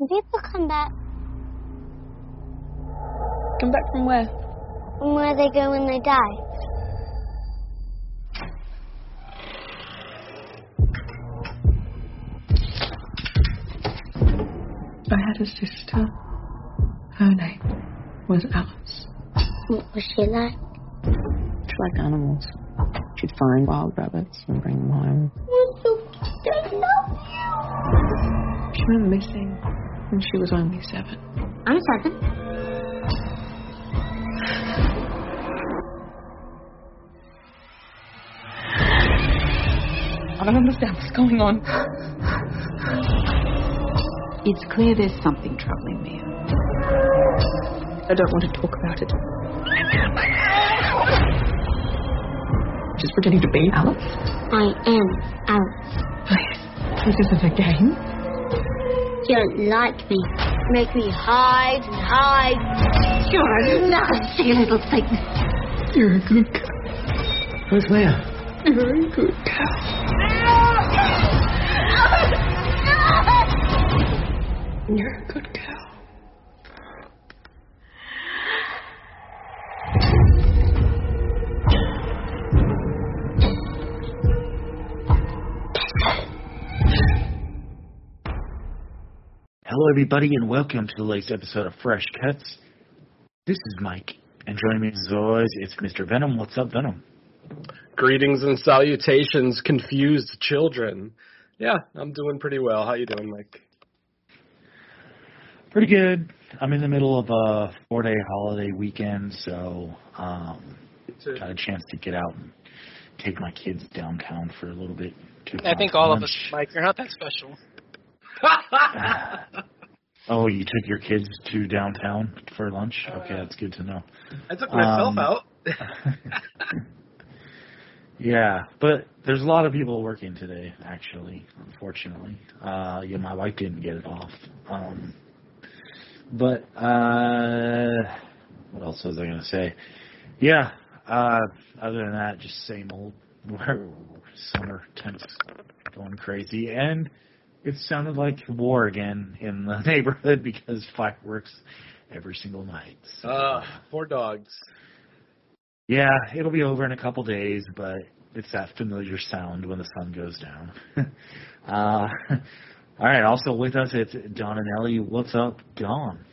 Can people come back Come back from where? from where they go when they die? I had a sister. Her name was Alice. What was she like? She liked animals. She'd find wild rabbits and bring them home. You're so cute. I love you. She went missing when she was only seven. I'm seven. I don't understand what's going on. It's clear there's something troubling me. I don't want to talk about it. Just pretending to be Alice. I am Alice. Please. This isn't a game. You don't like me. Make me hide and hide. You're a nasty little thing. You're a good girl. Where's Leah? You're a good girl. Everybody, and welcome to the latest episode of Fresh Cuts. This is Mike, and joining me as always, it's Mr. Venom. What's up, Venom? Greetings and salutations, confused children. Yeah, I'm doing pretty well. How you doing, Mike? Pretty good. I'm in the middle of a four-day holiday weekend, so um, got a chance to get out and take my kids downtown for a little bit. Took I think all for of us. Mike, you're not that special. Oh, you took your kids to downtown for lunch? Okay, that's good to know. I took myself Um, out. Yeah, but there's a lot of people working today, actually, unfortunately. Uh, yeah, my wife didn't get it off. Um, but, uh, what else was I going to say? Yeah, uh, other than that, just same old summer temps going crazy. And it sounded like war again in the neighborhood because fireworks every single night. So, Uh, poor dogs. yeah, it'll be over in a couple days, but it's that familiar sound when the sun goes down. uh, all right, also with us, it's Don and Ellie. What's up, Don?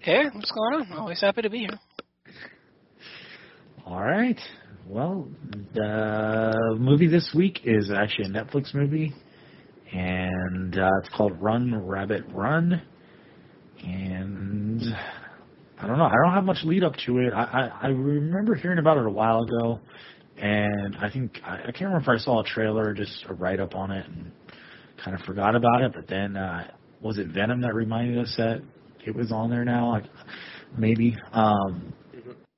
Hey, what's going on? Always happy to be here. All right. Well, the movie this week is actually a Netflix movie, and uh, it's called Run Rabbit Run. And I don't know. I don't have much lead up to it. I, I, I remember hearing about it a while ago, and I think I, I can't remember if I saw a trailer or just a write up on it and kind of forgot about it. But then uh, was it Venom that reminded us that it was on there now? Like maybe. Um,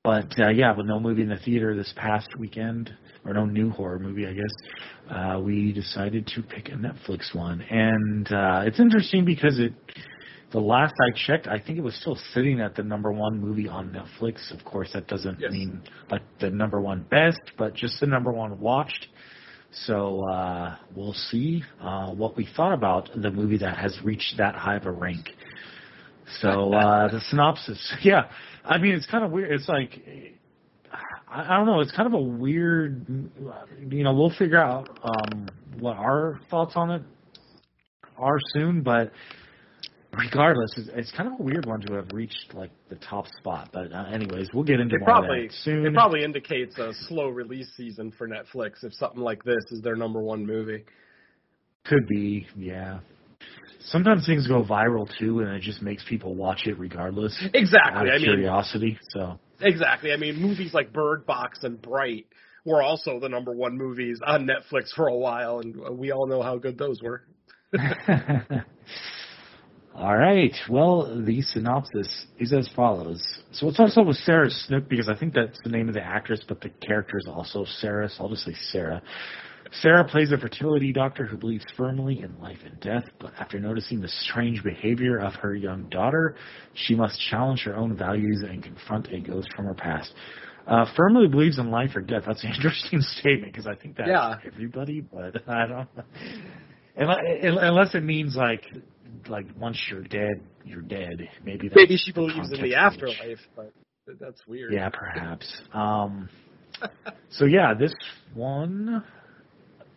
but uh, yeah, with no movie in the theater this past weekend, or no new horror movie, I guess, uh, we decided to pick a Netflix one, and uh, it's interesting because it. The last I checked, I think it was still sitting at the number one movie on Netflix. Of course, that doesn't Yes. mean like the number one best, but just the number one watched. So uh, we'll see uh, what we thought about the movie that has reached that high of a rank. So uh, the synopsis, yeah, I mean it's kind of weird. It's like I, I don't know. It's kind of a weird. You know, we'll figure out um, what our thoughts on it are soon, but regardless, it's, it's kind of a weird one to have reached like the top spot. But uh, anyways, we'll get into It probably soon. it probably indicates a slow release season for Netflix if something like this is their number one movie. Could be, yeah. Sometimes things go viral too, and it just makes people watch it regardless. Out Exactly. of I mean, curiosity. So exactly. I mean, movies like Bird Box and Bright were also the number one movies on Netflix for a while, and we all know how good those were. All right. Well, the synopsis is as follows. So it starts off with Sarah Snook because I think that's the name of the actress, but the character is also Sarah, so I'll just say Sarah. Sarah plays a fertility doctor who believes firmly in life and death, but after noticing the strange behavior of her young daughter, she must challenge her own values and confront a ghost from her past. Uh, firmly believes in life or death. That's an interesting statement because I think that's Yeah. everybody, but I don't. Unless unless it means like like once you're dead, you're dead. Maybe that's Maybe she believes in the context in which- afterlife, but that's weird. Yeah, perhaps. Um, so yeah, this one.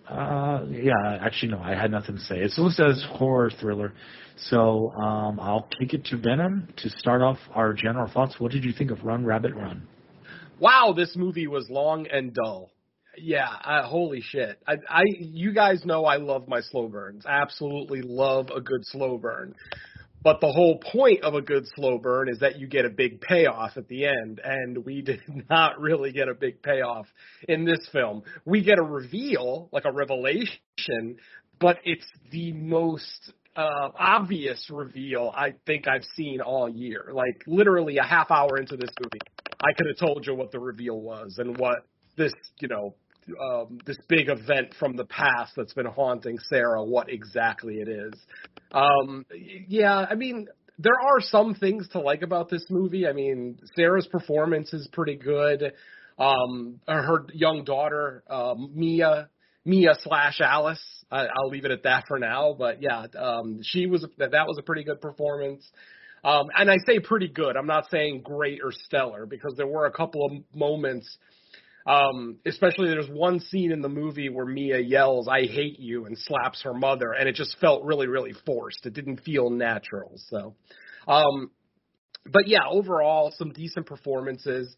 Uh, yeah, actually no, I had nothing to say. It's listed as horror thriller, so um, I'll kick it to Venom to start off our general thoughts. What did you think of Run Rabbit Run? wow, this movie was long and dull. Yeah, uh, holy shit. I, I, you guys know I love my slow burns. Absolutely love a good slow burn. But the whole point of a good slow burn is that you get a big payoff at the end, and we did not really get a big payoff in this film. We get a reveal, like a revelation, but it's the most uh, obvious reveal I think I've seen all year. Like literally a half hour into this movie, I could have told you what the reveal was and what this, you know, um, this big event from the past that's been haunting Sarah, what exactly it is. Um, yeah, I mean, there are some things to like about this movie. I mean, Sarah's performance is pretty good. Um, her young daughter, um, Mia, Mia slash Alice. I, I'll leave it at that for now. But yeah, um, she was that that was a pretty good performance. Um, and I say pretty good. I'm not saying great or stellar because there were a couple of moments. Um, especially there's one scene in the movie where Mia yells, I hate you, and slaps her mother, and it just felt really, really forced. It didn't feel natural. So, um, but yeah, overall, some decent performances.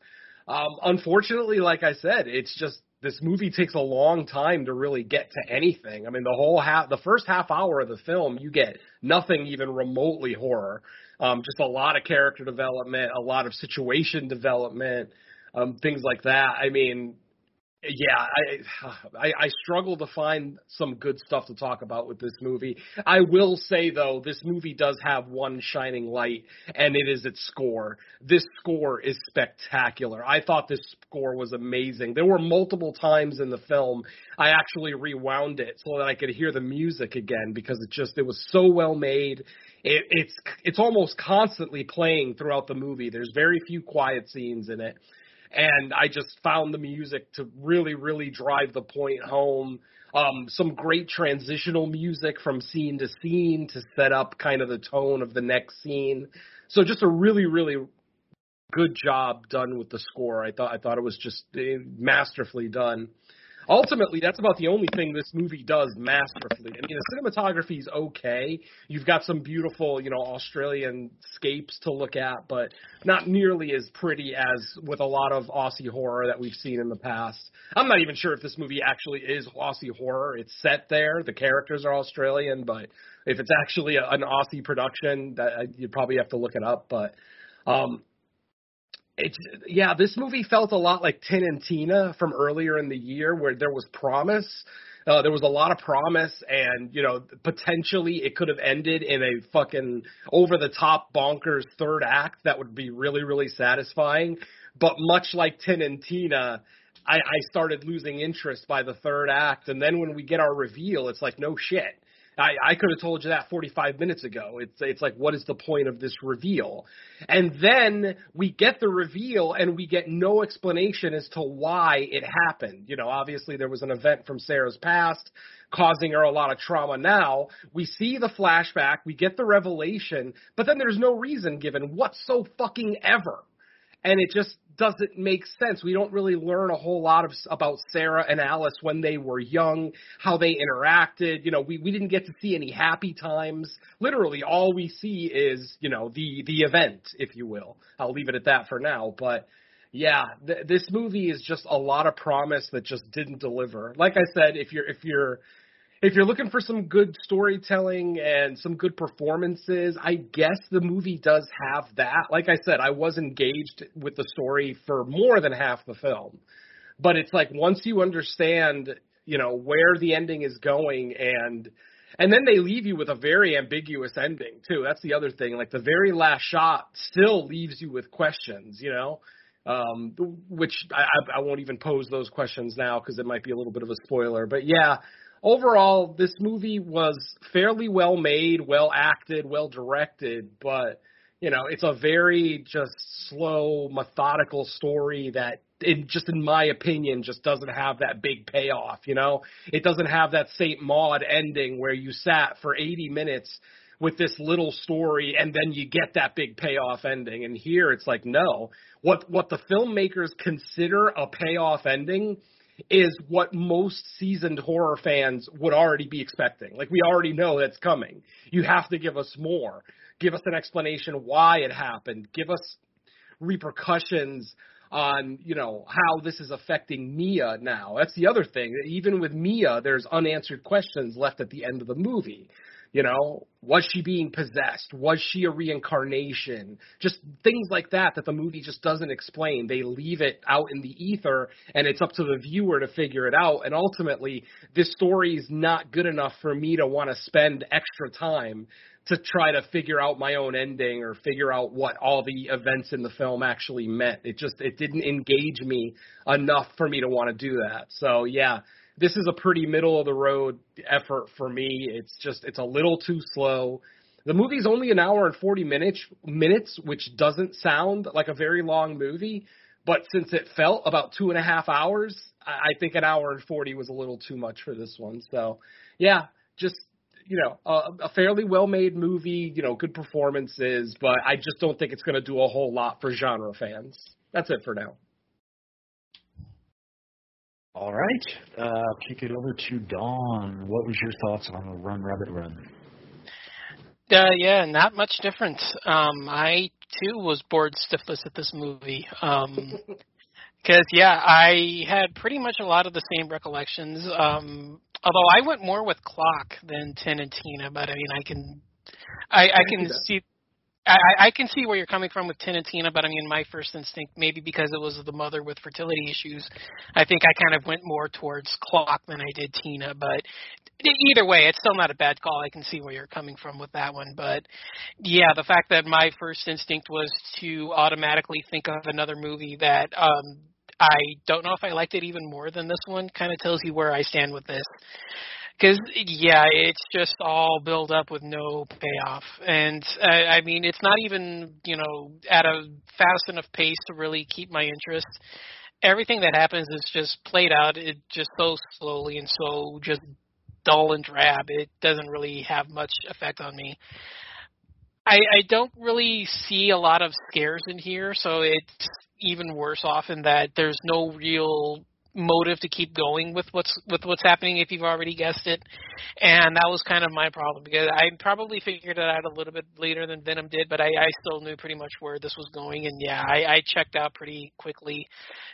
Um, unfortunately, like I said, it's just this movie takes a long time to really get to anything. I mean, the whole half, the first half hour of the film, you get nothing even remotely horror. Um, just a lot of character development, a lot of situation development, um, things like that. I mean, yeah, I, I I struggle to find some good stuff to talk about with this movie. I will say though, this movie does have one shining light, and it is its score. This score is spectacular. I thought this score was amazing. There were multiple times in the film I actually rewound it so that I could hear the music again because it just it was so well made. It, it's it's almost constantly playing throughout the movie. There's very few quiet scenes in it and I just found the music to really, really drive the point home. Um, some great transitional music from scene to scene to set up kind of the tone of the next scene. So just a really, really good job done with the score. I thought I thought it was just eh, masterfully done. Ultimately, that's about the only thing this movie does masterfully. I mean, the cinematography is okay. You've got some beautiful, you know, Australian scapes to look at, but not nearly as pretty as with a lot of Aussie horror that we've seen in the past. I'm not even sure if this movie actually is Aussie horror. It's set there. The characters are Australian, but if it's actually a, an Aussie production, that you'd probably have to look it up. But um, it's yeah, this movie felt a lot like Tin and Tina from earlier in the year, where there was promise. Uh, there was a lot of promise, and you know, potentially it could have ended in a fucking over the top bonkers third act that would be really, really satisfying. But much like Tin and Tina, I, I started losing interest by the third act, and then when we get our reveal, it's like no shit. I, I could have told you that 45 minutes ago. It's it's like what is the point of this reveal? And then we get the reveal and we get no explanation as to why it happened. You know, obviously there was an event from Sarah's past causing her a lot of trauma now. We see the flashback, we get the revelation, but then there's no reason given whatso fucking ever and it just doesn't make sense. We don't really learn a whole lot of about Sarah and Alice when they were young, how they interacted. You know, we we didn't get to see any happy times. Literally, all we see is you know the the event, if you will. I'll leave it at that for now, but. Yeah, th- this movie is just a lot of promise that just didn't deliver. Like I said, if you're if you're if you're looking for some good storytelling and some good performances, I guess the movie does have that. Like I said, I was engaged with the story for more than half the film. But it's like once you understand, you know, where the ending is going and and then they leave you with a very ambiguous ending too. That's the other thing. Like the very last shot still leaves you with questions, you know? Um, which I, I won't even pose those questions now because it might be a little bit of a spoiler. But yeah, overall, this movie was fairly well made, well acted, well directed, but you know, it's a very just slow, methodical story that it just in my opinion just doesn't have that big payoff, you know? It doesn't have that Saint Maud ending where you sat for 80 minutes with this little story and then you get that big payoff ending. And here it's like, no. What what the filmmakers consider a payoff ending is what most seasoned horror fans would already be expecting. Like we already know that's coming. You have to give us more. Give us an explanation why it happened. Give us repercussions on, you know, how this is affecting Mia now. That's the other thing. Even with Mia, there's unanswered questions left at the end of the movie. You know, was she being possessed? Was she a reincarnation? Just things like that that the movie just doesn't explain. They leave it out in the ether and it's up to the viewer to figure it out. And ultimately, this story is not good enough for me to want to spend extra time to try to figure out my own ending or figure out what all the events in the film actually meant. It just it didn't engage me enough for me to want to do that. So yeah, this is a pretty middle of the road effort for me. It's just it's a little too slow. The movie's only an hour and 40 minutes minutes, which doesn't sound like a very long movie, but since it felt about two and a half hours, I think an hour and 40 was a little too much for this one. So, yeah, just you know, a, a fairly well-made movie, you know, good performances, but I just don't think it's going to do a whole lot for genre fans. That's it for now. All right, uh, kick it over to Don. What was your thoughts on the Run Rabbit Run? Uh, yeah, not much different. Um, I too was bored stiffless at this movie. Um, Because yeah, I had pretty much a lot of the same recollections. Um, although I went more with Clock than Tin and Tina, but I mean, I can, I, I can see, I, I can see where you're coming from with Tin and Tina, but I mean, my first instinct, maybe because it was the mother with fertility issues, I think I kind of went more towards Clock than I did Tina. But either way, it's still not a bad call. I can see where you're coming from with that one. But yeah, the fact that my first instinct was to automatically think of another movie that um I don't know if I liked it even more than this one. Kind of tells you where I stand with this. Because yeah, it's just all build up with no payoff, and uh, I mean it's not even you know at a fast enough pace to really keep my interest. Everything that happens is just played out it just so slowly and so just dull and drab. It doesn't really have much effect on me. I, I don't really see a lot of scares in here, so it's even worse off in that there's no real motive to keep going with what's with what's happening if you've already guessed it. And that was kind of my problem because i probably figured it out a little bit later than venom did but i i still knew pretty much where this was going. And yeah i i checked out pretty quickly.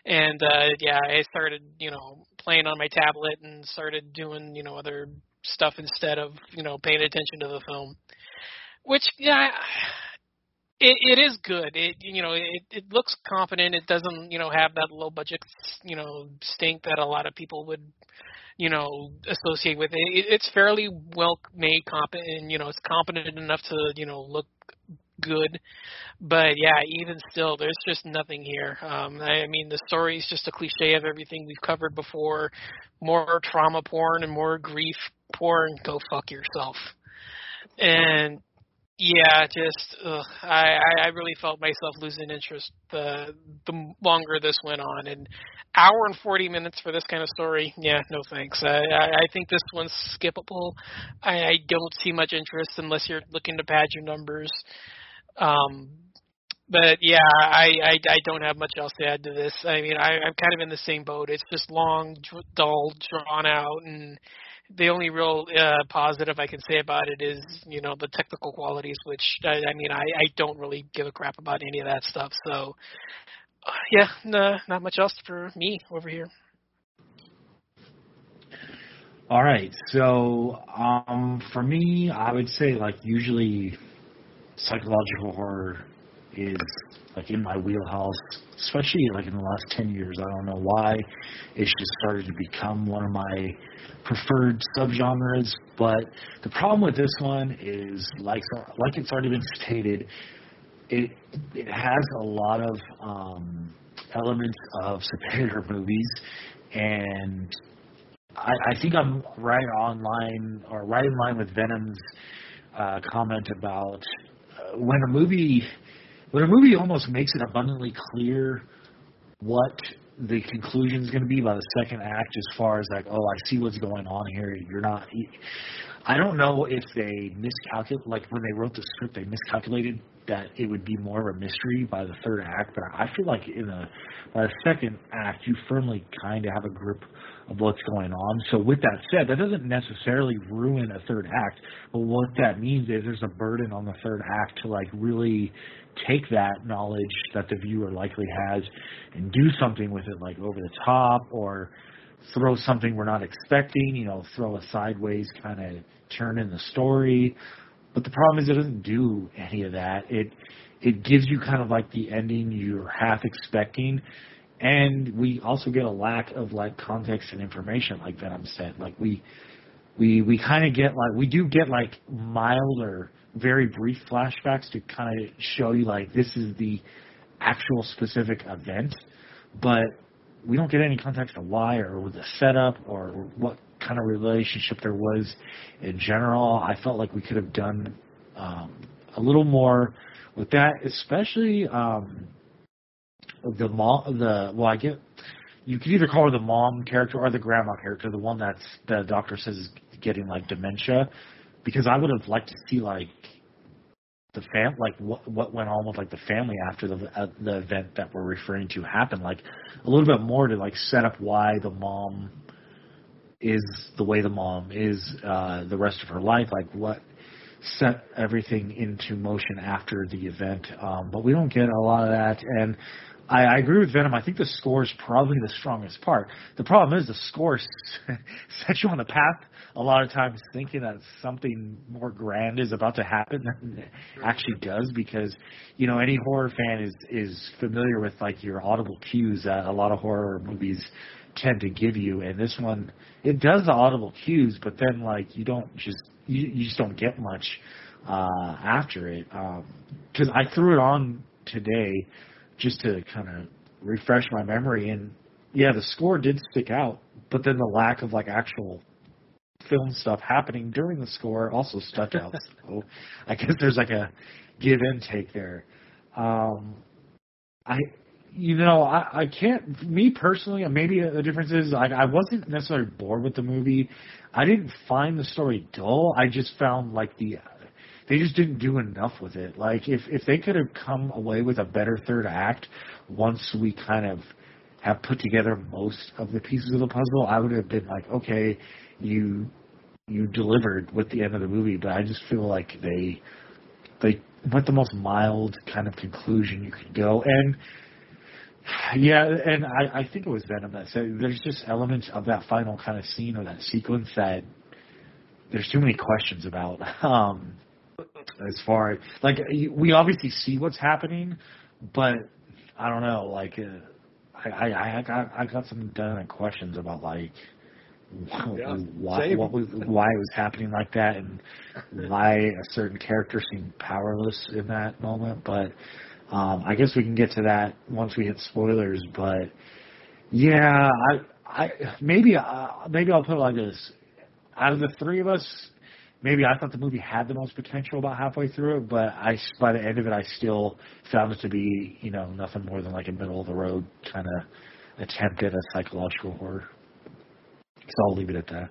And uh yeah i started you know playing on my tablet and started doing you know other stuff instead of you know paying attention to the film. Which yeah it, it is good. It you know it it looks confident. It doesn't you know have that low budget you know stink that a lot of people would you know associate with it. it it's fairly well made, competent. You know it's competent enough to you know look good. But yeah, even still, there's just nothing here. Um, I, I mean, the story is just a cliche of everything we've covered before. More trauma porn and more grief porn. Go fuck yourself. And yeah, just ugh, I I really felt myself losing interest the the longer this went on. And hour and forty minutes for this kind of story, yeah, no thanks. I I, think this one's skippable. I, I don't see much interest unless you're looking to pad your numbers. Um, but yeah, I, I I don't have much else to add to this. I mean, I, I'm kind of in the same boat. It's just long, dull, drawn out, and the only real uh, positive I can say about it is, you know, the technical qualities, which I, I mean, I, I don't really give a crap about any of that stuff. So, uh, yeah, no, not much else for me over here. All right, so um, for me, I would say like usually psychological horror is like in my wheelhouse, especially like in the last ten years. I don't know why it's just started to become one of my preferred subgenres. But the problem with this one is, like like it's already been stated, it it has a lot of um, elements of superior movies, and I, I think I'm right online or right in line with Venom's uh, comment about uh, when a movie when a movie almost makes it abundantly clear what the conclusion is going to be by the second act, as far as like, oh, I see what's going on here. You're not. I don't know if they miscalculated, like when they wrote the script, they miscalculated that it would be more of a mystery by the third act. But I feel like in the by the second act, you firmly kind of have a grip of what's going on. So with that said, that doesn't necessarily ruin a third act. But what that means is there's a burden on the third act to like really take that knowledge that the viewer likely has and do something with it, like over the top or throw something we're not expecting. You know, throw a sideways kind of turn in the story. But the problem is it doesn't do any of that. It it gives you kind of like the ending you're half expecting and we also get a lack of like context and information like Venom said. Like we we we kind of get like we do get like milder, very brief flashbacks to kind of show you like this is the actual specific event, but we don't get any context of why or with the setup or what kind of relationship there was in general. I felt like we could have done um, a little more with that, especially. Um, the mom, the well, I get you could either call her the mom character or the grandma character, the one that's the doctor says is getting like dementia, because I would have liked to see like the fam like what what went on with like the family after the uh, the event that we're referring to happened, like a little bit more to like set up why the mom is the way the mom is uh the rest of her life, like what set everything into motion after the event. Um, but we don't get a lot of that, and I, I agree with Venom. I think the score is probably the strongest part. The problem is the score sets you on the path a lot of times thinking that something more grand is about to happen than it actually does because you know any horror fan is is familiar with like your audible cues that a lot of horror movies tend to give you and this one it does the audible cues but then like you don't just you, you just don't get much uh after it um because I threw it on today just to kind of refresh my memory. And yeah, the score did stick out, but then the lack of like actual film stuff happening during the score also stuck out. so I guess there's like a give and take there. Um, I, you know, I, I can't. Me personally, maybe the difference is I, I wasn't necessarily bored with the movie. I didn't find the story dull. I just found like the they just didn't do enough with it. Like if if they could have come away with a better third act once we kind of have put together most of the pieces of the puzzle, I would have been like, okay, you you delivered with the end of the movie. But I just feel like they they went the most mild kind of conclusion you could go and. Yeah, and I, I think it was Venom that said there's just elements of that final kind of scene or that sequence that there's too many questions about. Um, as far like we obviously see what's happening, but I don't know. Like uh, I, I I got I got some definite questions about like yeah, why what was, why it was happening like that and why a certain character seemed powerless in that moment. But um, I guess we can get to that once we hit spoilers. But yeah, I I maybe uh, maybe I'll put it like this: out of the three of us, maybe I thought the movie had the most potential about halfway through it, but I by the end of it, I still found it to be you know nothing more than like a middle of the road kind of attempt at a psychological horror. So I'll leave it at that.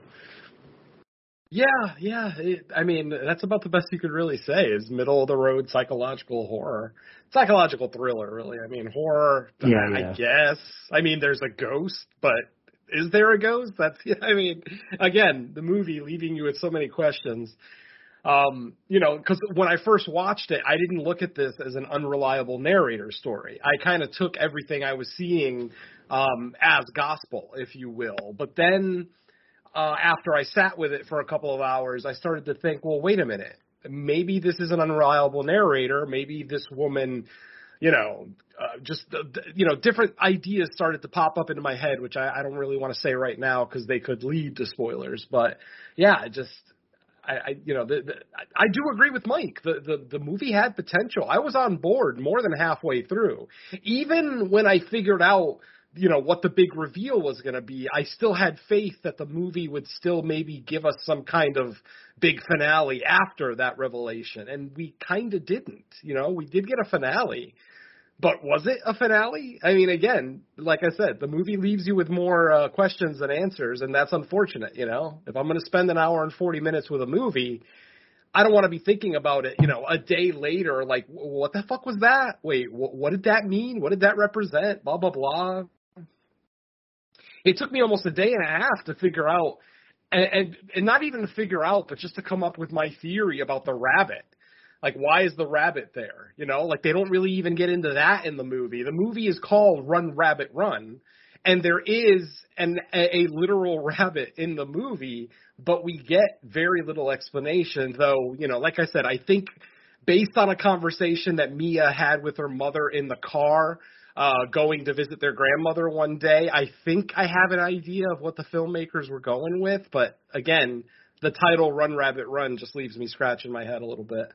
Yeah, yeah. It, I mean, that's about the best you could really say is middle of the road psychological horror, psychological thriller. Really, I mean, horror. Yeah, I yeah. guess. I mean, there's a ghost, but is there a ghost? That's I mean, again, the movie leaving you with so many questions. Um, you know, because when I first watched it, I didn't look at this as an unreliable narrator story. I kind of took everything I was seeing um, as gospel, if you will. But then, uh, after I sat with it for a couple of hours, I started to think, well, wait a minute. Maybe this is an unreliable narrator. Maybe this woman you know, uh, just uh, you know, different ideas started to pop up into my head, which I, I don't really want to say right now because they could lead to spoilers. But yeah, just I, I you know, the, the, I do agree with Mike. The, the the movie had potential. I was on board more than halfway through, even when I figured out you know what the big reveal was going to be i still had faith that the movie would still maybe give us some kind of big finale after that revelation and we kind of didn't you know we did get a finale But was it a finale? I mean, again, like I said, the movie leaves you with more uh, questions than answers, and that's unfortunate. You know, if I'm going to spend an hour and 40 minutes with a movie, I don't want to be thinking about it, you know, a day later, like, what the fuck was that? Wait, wh- what did that mean? What did that represent? Blah, blah, blah. It took me almost a day and a half to figure out, and, and, and not even to figure out, but just to come up with my theory about the rabbit. Like, why is the rabbit there? You know, like they don't really even get into that in the movie. The movie is called Run Rabbit Run, and there is an a, a literal rabbit in the movie, but we get very little explanation. Though, you know, like I said, I think based on a conversation that Mia had with her mother in the car, uh, going to visit their grandmother one day, I think I have an idea of what the filmmakers were going with. But again, the title "Run Rabbit Run" just leaves me scratching my head a little bit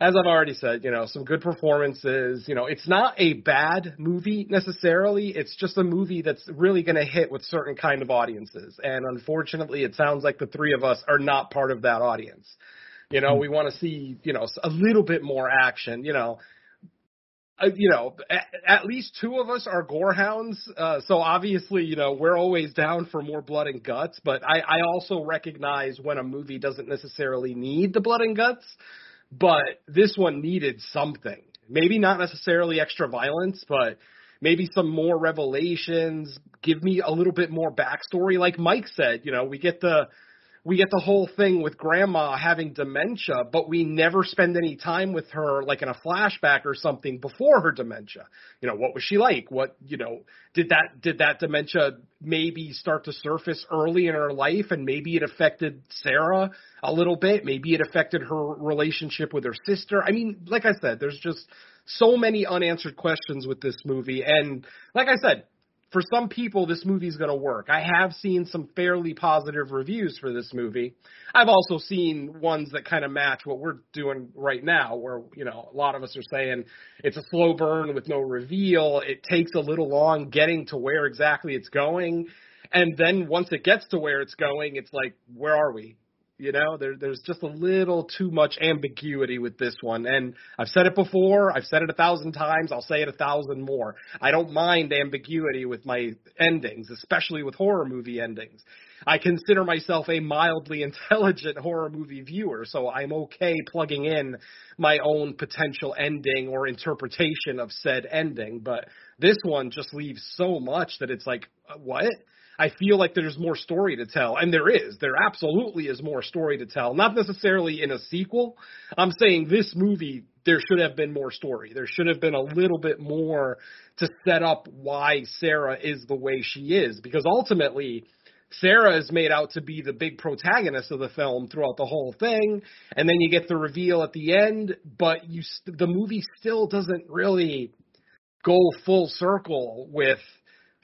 as I've already said, you know, some good performances. You know, it's not a bad movie necessarily. It's just a movie that's really going to hit with certain kind of audiences. And unfortunately, it sounds like the three of us are not part of that audience. You know, we want to see, you know, a little bit more action. You know, uh, you know, at, at least two of us are gorehounds. Uh, so obviously, you know, we're always down for more blood and guts. But I, I also recognize when a movie doesn't necessarily need the blood and guts but this one needed something. Maybe not necessarily extra violence, but maybe some more revelations. Give me a little bit more backstory. Like Mike said, you know, we get the we get the whole thing with grandma having dementia, but we never spend any time with her like in a flashback or something before her dementia. You know, what was she like? What, you know, did that did that dementia maybe start to surface early in her life and maybe it affected Sarah a little bit, maybe it affected her relationship with her sister. I mean, like I said, there's just so many unanswered questions with this movie and like I said, for some people, this movie is going to work. I have seen some fairly positive reviews for this movie. I've also seen ones that kind of match what we're doing right now, where, you know, a lot of us are saying it's a slow burn with no reveal. It takes a little long getting to where exactly it's going. And then once it gets to where it's going, it's like, where are we? You know, there, there's just a little too much ambiguity with this one. And I've said it before. I've said it a thousand times. I'll say it a thousand more. I don't mind ambiguity with my endings, especially with horror movie endings. I consider myself a mildly intelligent horror movie viewer, so I'm okay plugging in my own potential ending or interpretation of said ending. But this one just leaves so much that it's like, uh, what? I feel like there's more story to tell, and there is. There absolutely is more story to tell. Not necessarily in a sequel. I'm saying this movie, there should have been more story. There should have been a little bit more to set up why Sarah is the way she is, because ultimately. Sarah is made out to be the big protagonist of the film throughout the whole thing, and then you get the reveal at the end, but you the movie still doesn't really go full circle with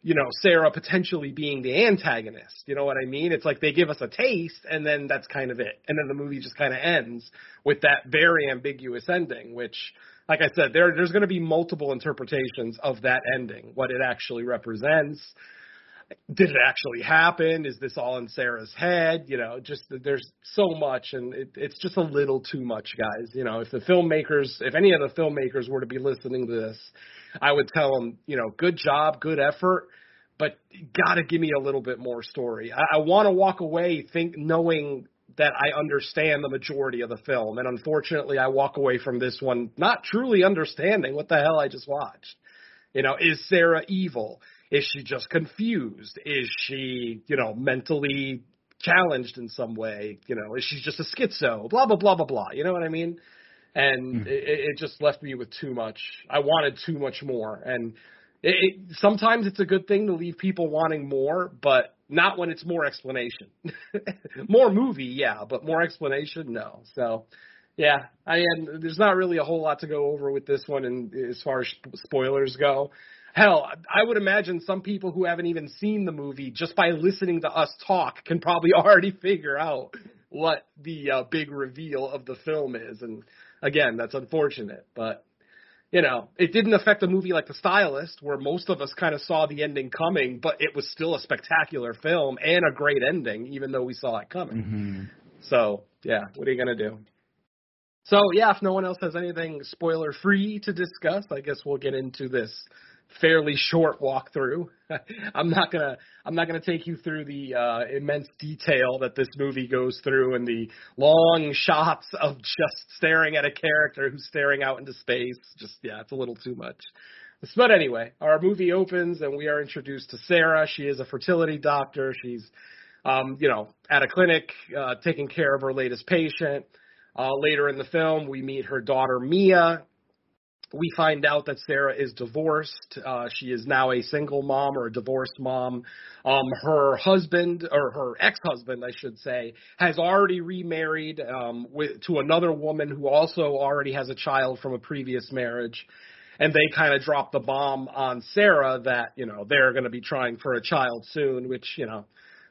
you know, Sarah potentially being the antagonist. You know what I mean? It's like they give us a taste and then that's kind of it. And then the movie just kind of ends with that very ambiguous ending, which, like I said, there, there's going to be multiple interpretations of that ending, what it actually represents. Did it actually happen? Is this all in Sarah's head? You know, just there's so much, and it, it's just a little too much, guys. You know, if the filmmakers, if any of the filmmakers were to be listening to this, I would tell them, you know, good job, good effort, but got to give me a little bit more story. I, I want to walk away think knowing that I understand the majority of the film, and unfortunately, I walk away from this one not truly understanding what the hell I just watched. You know, is Sarah evil? Is she just confused? Is she, you know, mentally challenged in some way? You know, is she just a schizo? Blah blah blah blah blah. You know what I mean? and mm. it, it just left me with too much. I wanted too much more, and it, it, sometimes it's a good thing to leave people wanting more, but not when it's more explanation. more movie, yeah, but more explanation, no. So, yeah, I and there's not really a whole lot to go over with this one, and as far as spoilers go. Hell, I would imagine some people who haven't even seen the movie just by listening to us talk can probably already figure out what the uh, big reveal of the film is, and again, that's unfortunate, but you know, it didn't affect a movie like The Stylist, where most of us kind of saw the ending coming, but it was still a spectacular film and a great ending, even though we saw it coming. Mm-hmm. So, yeah, what are you gonna do? So yeah, if no one else has anything spoiler free to discuss, I guess we'll get into this fairly short walkthrough. I'm not gonna I'm not gonna take you through the uh, immense detail that this movie goes through and the long shots of just staring at a character who's staring out into space. Just yeah, it's a little too much. But anyway, our movie opens and we are introduced to Sarah. She is a fertility doctor. She's um, you know at a clinic uh, taking care of her latest patient. Uh, later in the film, we meet her daughter Mia, we find out that Sarah is divorced. Uh, she is now a single mom or a divorced mom. Um, her husband or her ex-husband, I should say, has already remarried um, with to another woman who also already has a child from a previous marriage. And they kind of drop the bomb on Sarah that you know they're going to be trying for a child soon, which you know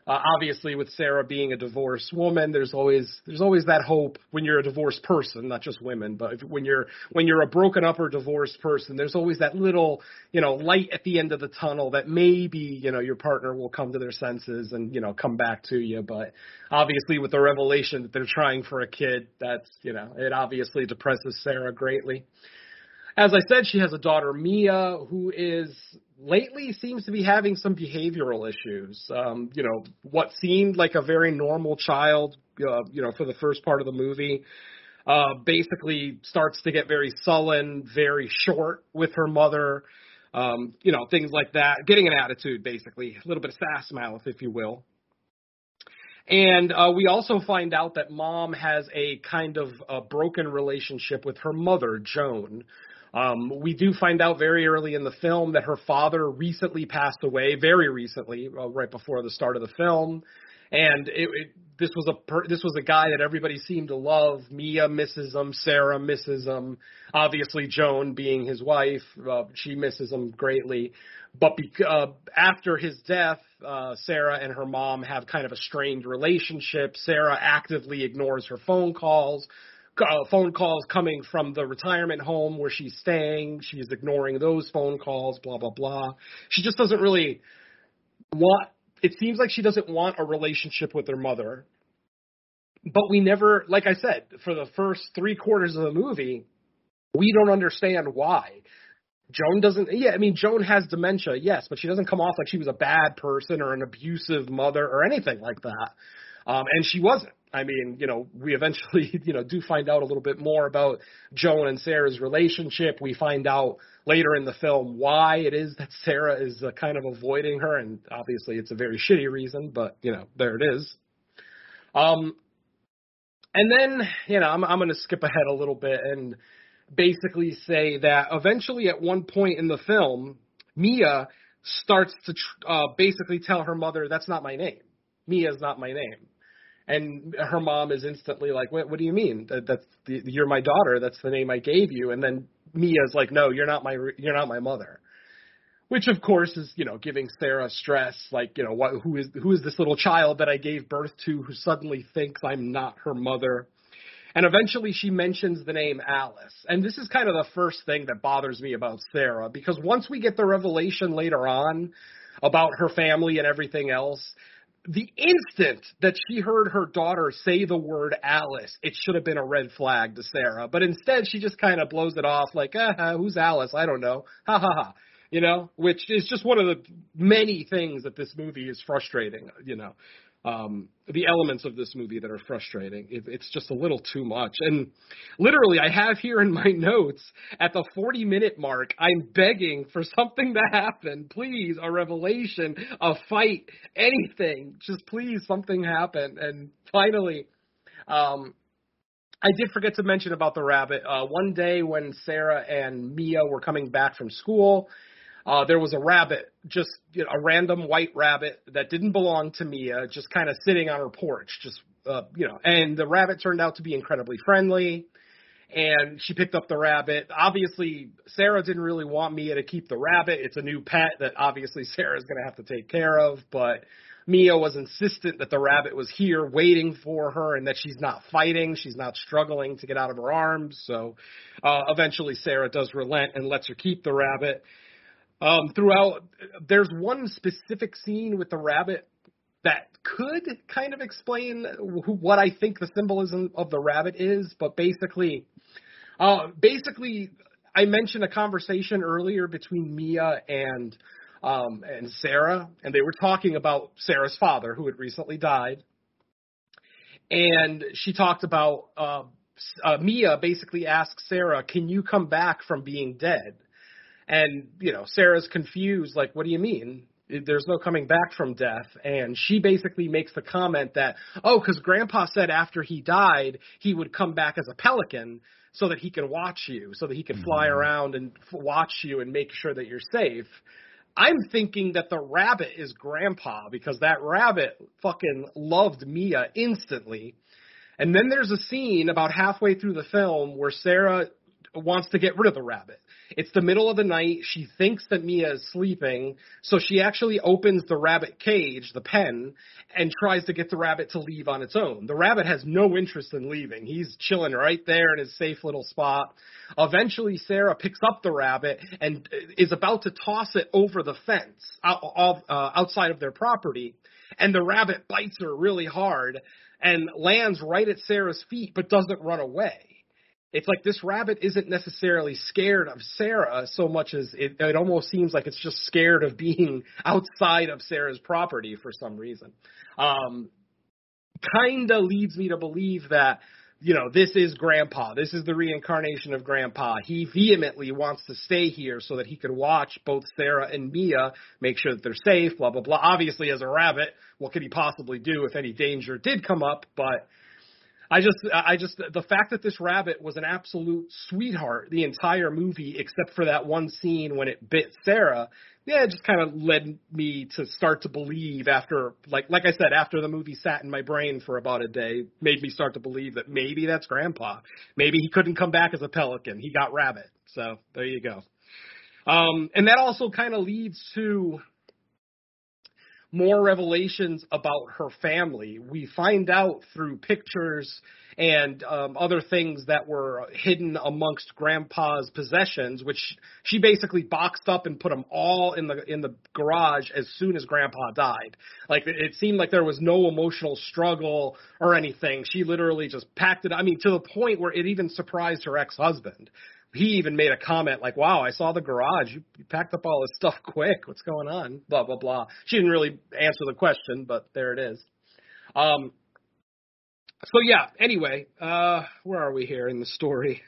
uh, obviously, with Sarah being a divorced woman, there's always there's always that hope when you're a divorced person, not just women, but if, when you're when you're a broken up or divorced person, there's always that little you know light at the end of the tunnel that maybe you know your partner will come to their senses and you know come back to you. But obviously, with the revelation that they're trying for a kid, that's you know it obviously depresses Sarah greatly. As I said, she has a daughter, Mia, who is lately seems to be having some behavioral issues. Um, you know, what seemed like a very normal child, uh, you know, for the first part of the movie, uh, basically starts to get very sullen, very short with her mother. Um, you know, things like that. Getting an attitude, basically, a little bit of sass mouth, if you will. And uh, we also find out that mom has a kind of a broken relationship with her mother, Joan. Um, we do find out very early in the film that her father recently passed away, very recently, uh, right before the start of the film. And it, it, this was a per, this was a guy that everybody seemed to love. Mia misses him, Sarah misses him. Obviously, Joan being his wife, uh, she misses him greatly. But be, uh, after his death, uh, Sarah and her mom have kind of a strained relationship. Sarah actively ignores her phone calls uh, phone calls coming from the retirement home where she's staying. She's ignoring those phone calls, blah, blah, blah. She just doesn't really want, it seems like she doesn't want a relationship with her mother. But we never, like I said, for the first three quarters of the movie, we don't understand why. Joan doesn't, yeah, I mean, Joan has dementia, yes, but she doesn't come off like she was a bad person or an abusive mother or anything like that. Um, and she wasn't. I mean, you know, we eventually, you know, do find out a little bit more about Joan and Sarah's relationship. We find out later in the film why it is that Sarah is uh, kind of avoiding her, and obviously it's a very shitty reason, but you know, there it is. Um, and then, you know, I'm I'm going to skip ahead a little bit and basically say that eventually, at one point in the film, Mia starts to tr- uh, basically tell her mother, "That's not my name. Mia's not my name." And her mom is instantly like, "What? What do you mean? That, that's the, you're my daughter. That's the name I gave you." And then Mia's like, "No, you're not my you're not my mother." Which of course is you know giving Sarah stress, like you know what who is who is this little child that I gave birth to who suddenly thinks I'm not her mother. And eventually she mentions the name Alice. And this is kind of the first thing that bothers me about Sarah because once we get the revelation later on about her family and everything else, the instant that she heard her daughter say the word Alice, it should have been a red flag to Sarah. But instead, she just kind of blows it off like, ah, who's Alice? I don't know. Ha ha ha. You know, which is just one of the many things that this movie is frustrating. You know, um, the elements of this movie that are frustrating. It, it's just a little too much. And literally, I have here in my notes at the 40 minute mark, I'm begging for something to happen. Please, a revelation, a fight, anything. Just please, something happen. And finally, um, I did forget to mention about the rabbit. Uh, one day when Sarah and Mia were coming back from school, uh, there was a rabbit, just you know, a random white rabbit that didn't belong to Mia, just kind of sitting on her porch, just uh, you know. And the rabbit turned out to be incredibly friendly, and she picked up the rabbit. Obviously, Sarah didn't really want Mia to keep the rabbit. It's a new pet that obviously Sarah's going to have to take care of, but. Mia was insistent that the rabbit was here waiting for her and that she's not fighting, she's not struggling to get out of her arms. So uh, eventually Sarah does relent and lets her keep the rabbit. Um, throughout, there's one specific scene with the rabbit that could kind of explain what I think the symbolism of the rabbit is, but basically, uh, basically, I mentioned a conversation earlier between Mia and um, and Sarah, and they were talking about Sarah's father who had recently died, and she talked about uh, uh, Mia basically asks Sarah, "Can you come back from being dead?" And you know, Sarah's confused, like, "What do you mean?" There's no coming back from death. And she basically makes the comment that, oh, because grandpa said after he died, he would come back as a pelican so that he can watch you, so that he can fly Mhm. around and f- watch you and make sure that you're safe. I'm thinking that the rabbit is grandpa because that rabbit fucking loved Mia instantly. And then there's a scene about halfway through the film where Sarah wants to get rid of the rabbit. It's the middle of the night. She thinks that Mia is sleeping, so she actually opens the rabbit cage, the pen, and tries to get the rabbit to leave on its own. The rabbit has no interest in leaving. He's chilling right there in his safe little spot. Eventually, Sarah picks up the rabbit and is about to toss it over the fence uh, outside of their property, and the rabbit bites her really hard and lands right at Sarah's feet, but doesn't run away it's like this rabbit isn't necessarily scared of Sarah so much as it, it almost seems like it's just scared of being outside of Sarah's property for some reason. Um, kind of leads me to believe that you know this is grandpa. This is the reincarnation of grandpa. He vehemently wants to stay here so that he can watch both sarah and mia make sure that they're safe blah blah blah. Obviously as a rabbit what could he possibly do if any danger did come up? But I just, I just, the fact that this rabbit was an absolute sweetheart the entire movie, except for that one scene when it bit Sarah, yeah, it just kind of led me to start to believe after, like, like I said, after the movie sat in my brain for about a day, made me start to believe that maybe that's Grandpa. Maybe he couldn't come back as a pelican. He got rabbit. So there you go. Um, and that also kind of leads to more revelations about her family. We find out through pictures and um, other things that were hidden amongst Grandpa's possessions, which she basically boxed up and put them all in the in the garage as soon as Grandpa died. Like it, seemed like there was no emotional struggle or anything. She literally just packed it. I mean, to the point where it even surprised her ex-husband he even made a comment like, "Wow, I saw the garage. You, packed up all this stuff quick. What's going on?" Blah blah blah. She didn't really answer the question, but there it is. Um. So yeah. Anyway, uh, where are we here in the story?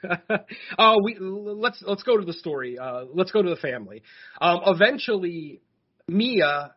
oh, we let's let's go to the story. Uh, let's go to the family. Um, eventually, Mia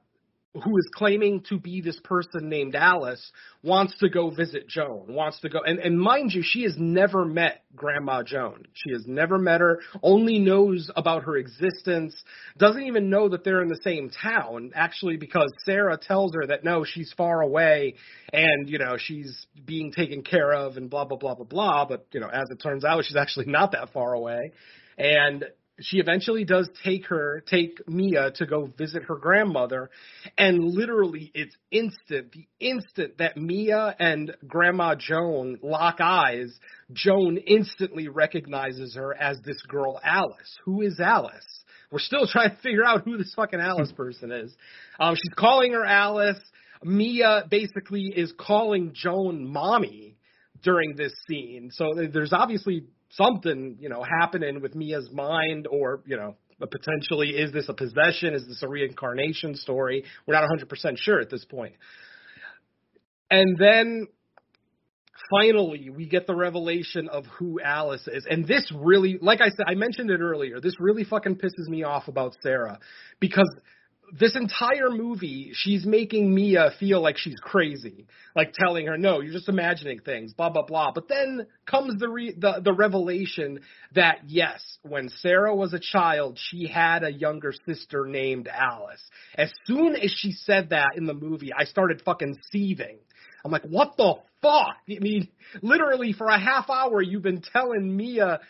who is claiming to be this person named Alice wants to go visit Joan, wants to go and, and mind you, she has never met Grandma Joan. She has never met her, only knows about her existence, doesn't even know that they're in the same town, actually because Sarah tells her that no, she's far away and, you know, she's being taken care of and blah blah blah blah blah, but you know, as it turns out, she's actually not that far away. And she eventually does take her, take Mia to go visit her grandmother, and literally it's instant. The instant that Mia and Grandma Joan lock eyes, Joan instantly recognizes her as this girl Alice. Who is Alice? We're still trying to figure out who this fucking Alice person is. Um, she's calling her Alice. Mia basically is calling Joan mommy during this scene. So there's obviously something, you know, happening with Mia's mind or, you know, potentially is this a possession? Is this a reincarnation story? We're not 100% sure at this point. And then finally we get the revelation of who Alice is. And this really, like I said, I mentioned it earlier, this really fucking pisses me off about Sarah because this entire movie, she's making Mia feel like she's crazy, like telling her, "No, you're just imagining things." Blah blah blah. But then comes the re- the the revelation that yes, when Sarah was a child, she had a younger sister named Alice. As soon as she said that in the movie, I started fucking seething. I'm like, what the fuck? I mean, literally for a half hour, you've been telling Mia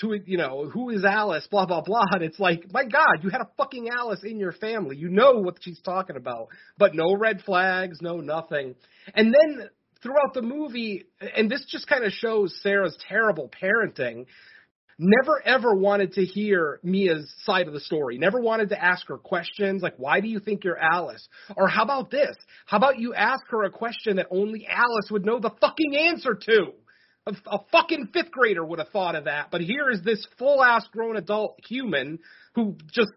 to, you know, who is Alice, blah, blah, blah. And it's like, my God, you had a fucking Alice in your family. You know what she's talking about. But no red flags, no nothing. And then throughout the movie, and this just kind of shows Sarah's terrible parenting. Never ever wanted to hear Mia's side of the story. Never wanted to ask her questions like, why do you think you're Alice? Or how about this? How about you ask her a question that only Alice would know the fucking answer to? A, a fucking fifth grader would have thought of that. But here is this full ass grown adult human who just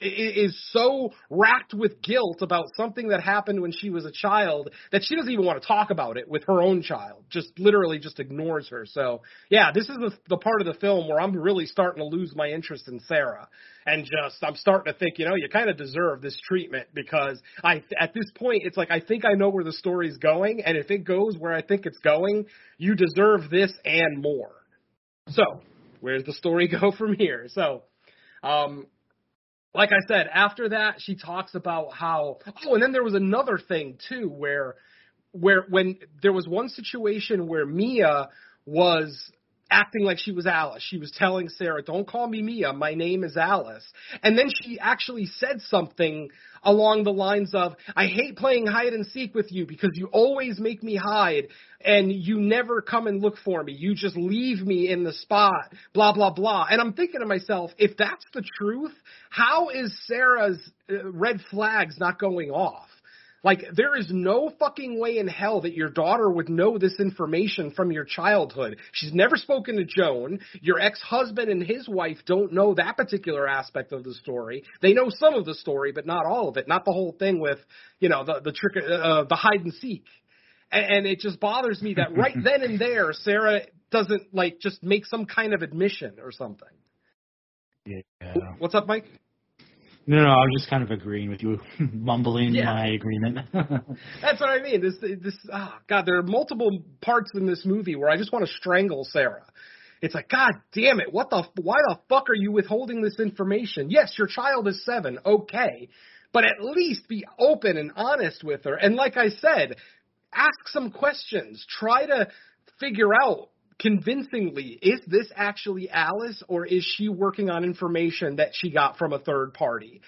is so racked with guilt about something that happened when she was a child that she doesn't even want to talk about it with her own child. Just literally just ignores her. So yeah, this is the, the part of the film where I'm really starting to lose my interest in Sarah, and just I'm starting to think, you know, you kind of deserve this treatment because I at this point it's like I think I know where the story's going, and if it goes where I think it's going, you deserve this and more. So where's the story go from here? So. Um, like I said, after that, she talks about how. Oh, and then there was another thing too, where, where when there was one situation where Mia was acting like she was Alice. She was telling Sarah, "Don't call me Mia. My name is Alice." And then she actually said something along the lines of, "I hate playing hide and seek with you because you always make me hide and you never come and look for me. You just leave me in the spot, blah blah blah." And I'm thinking to myself, if that's the truth, how is Sarah's uh, red flags not going off? Like, there is no fucking way in hell that your daughter would know this information from your childhood. She's never spoken to Joan. Your ex-husband and his wife don't know that particular aspect of the story. They know some of the story, but not all of it. Not the whole thing with, you know, the the trick, uh, the hide and seek. And, and it just bothers me that right then and there, Sarah doesn't like just make some kind of admission or something. Yeah. What's up, Mike? No, no, I was just kind of agreeing with you, mumbling Yeah. my agreement. That's what I mean. This, this, oh God, there are multiple parts in this movie where I just want to strangle Sarah. It's like, God damn it, what the, why the fuck are you withholding this information? Yes, your child is seven, okay, but at least be open and honest with her. And like I said, ask some questions. Try to figure out convincingly is this actually Alice or is she working on information that she got from a third party?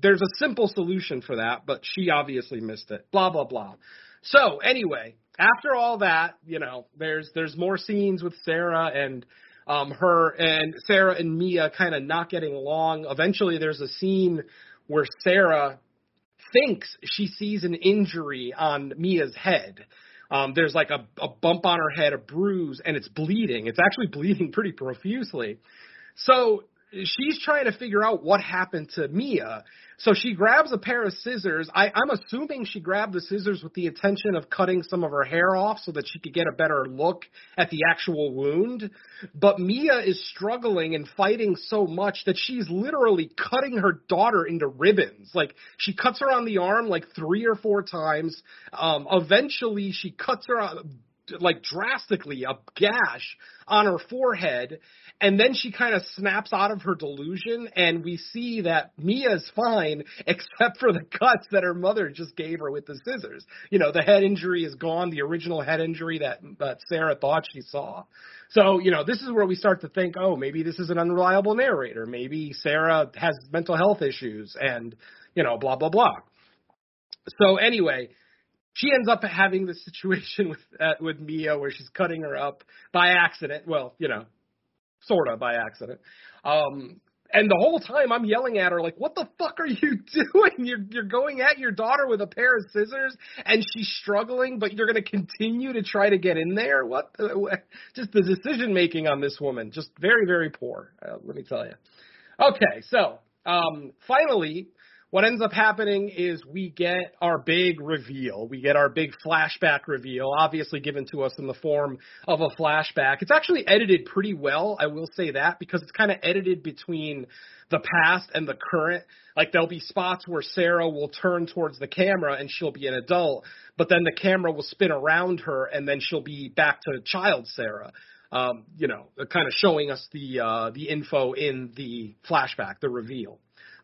There's a simple solution for that, but she obviously missed it. Blah blah blah. So anyway, after all that, you know, there's there's more scenes with Sarah and um her and Sarah and Mia kind of not getting along. Eventually there's a scene where Sarah thinks she sees an injury on Mia's head. Um, there's like a, a bump on her head, a bruise, and it's bleeding. It's actually bleeding pretty profusely. So she's trying to figure out what happened to Mia. So she grabs a pair of scissors. I, I'm assuming she grabbed the scissors with the intention of cutting some of her hair off so that she could get a better look at the actual wound. But Mia is struggling and fighting so much that she's literally cutting her daughter into ribbons. Like she cuts her on the arm like three or four times. Um, eventually, she cuts her on, like drastically a gash on her forehead and then she kind of snaps out of her delusion and we see that Mia's fine except for the cuts that her mother just gave her with the scissors. You know, the head injury is gone, the original head injury that that Sarah thought she saw. So, you know, this is where we start to think, oh, maybe this is an unreliable narrator. Maybe Sarah has mental health issues and, you know, blah blah blah. So anyway, she ends up having this situation with uh, with Mia where she's cutting her up by accident. Well, you know, sort of by accident. Um, and the whole time I'm yelling at her like, "What the fuck are you doing? You're you're going at your daughter with a pair of scissors, and she's struggling, but you're going to continue to try to get in there. What? The, what? just the decision making on this woman, just very very poor. Uh, let me tell you. Okay, so um, finally, what ends up happening is we get our big reveal. We get our big flashback reveal, obviously given to us in the form of a flashback. It's actually edited pretty well, I will say that, because it's kind of edited between the past and the current. Like there'll be spots where Sarah will turn towards the camera and she'll be an adult, but then the camera will spin around her and then she'll be back to child Sarah. Um, you know, kind of showing us the uh, the info in the flashback, the reveal.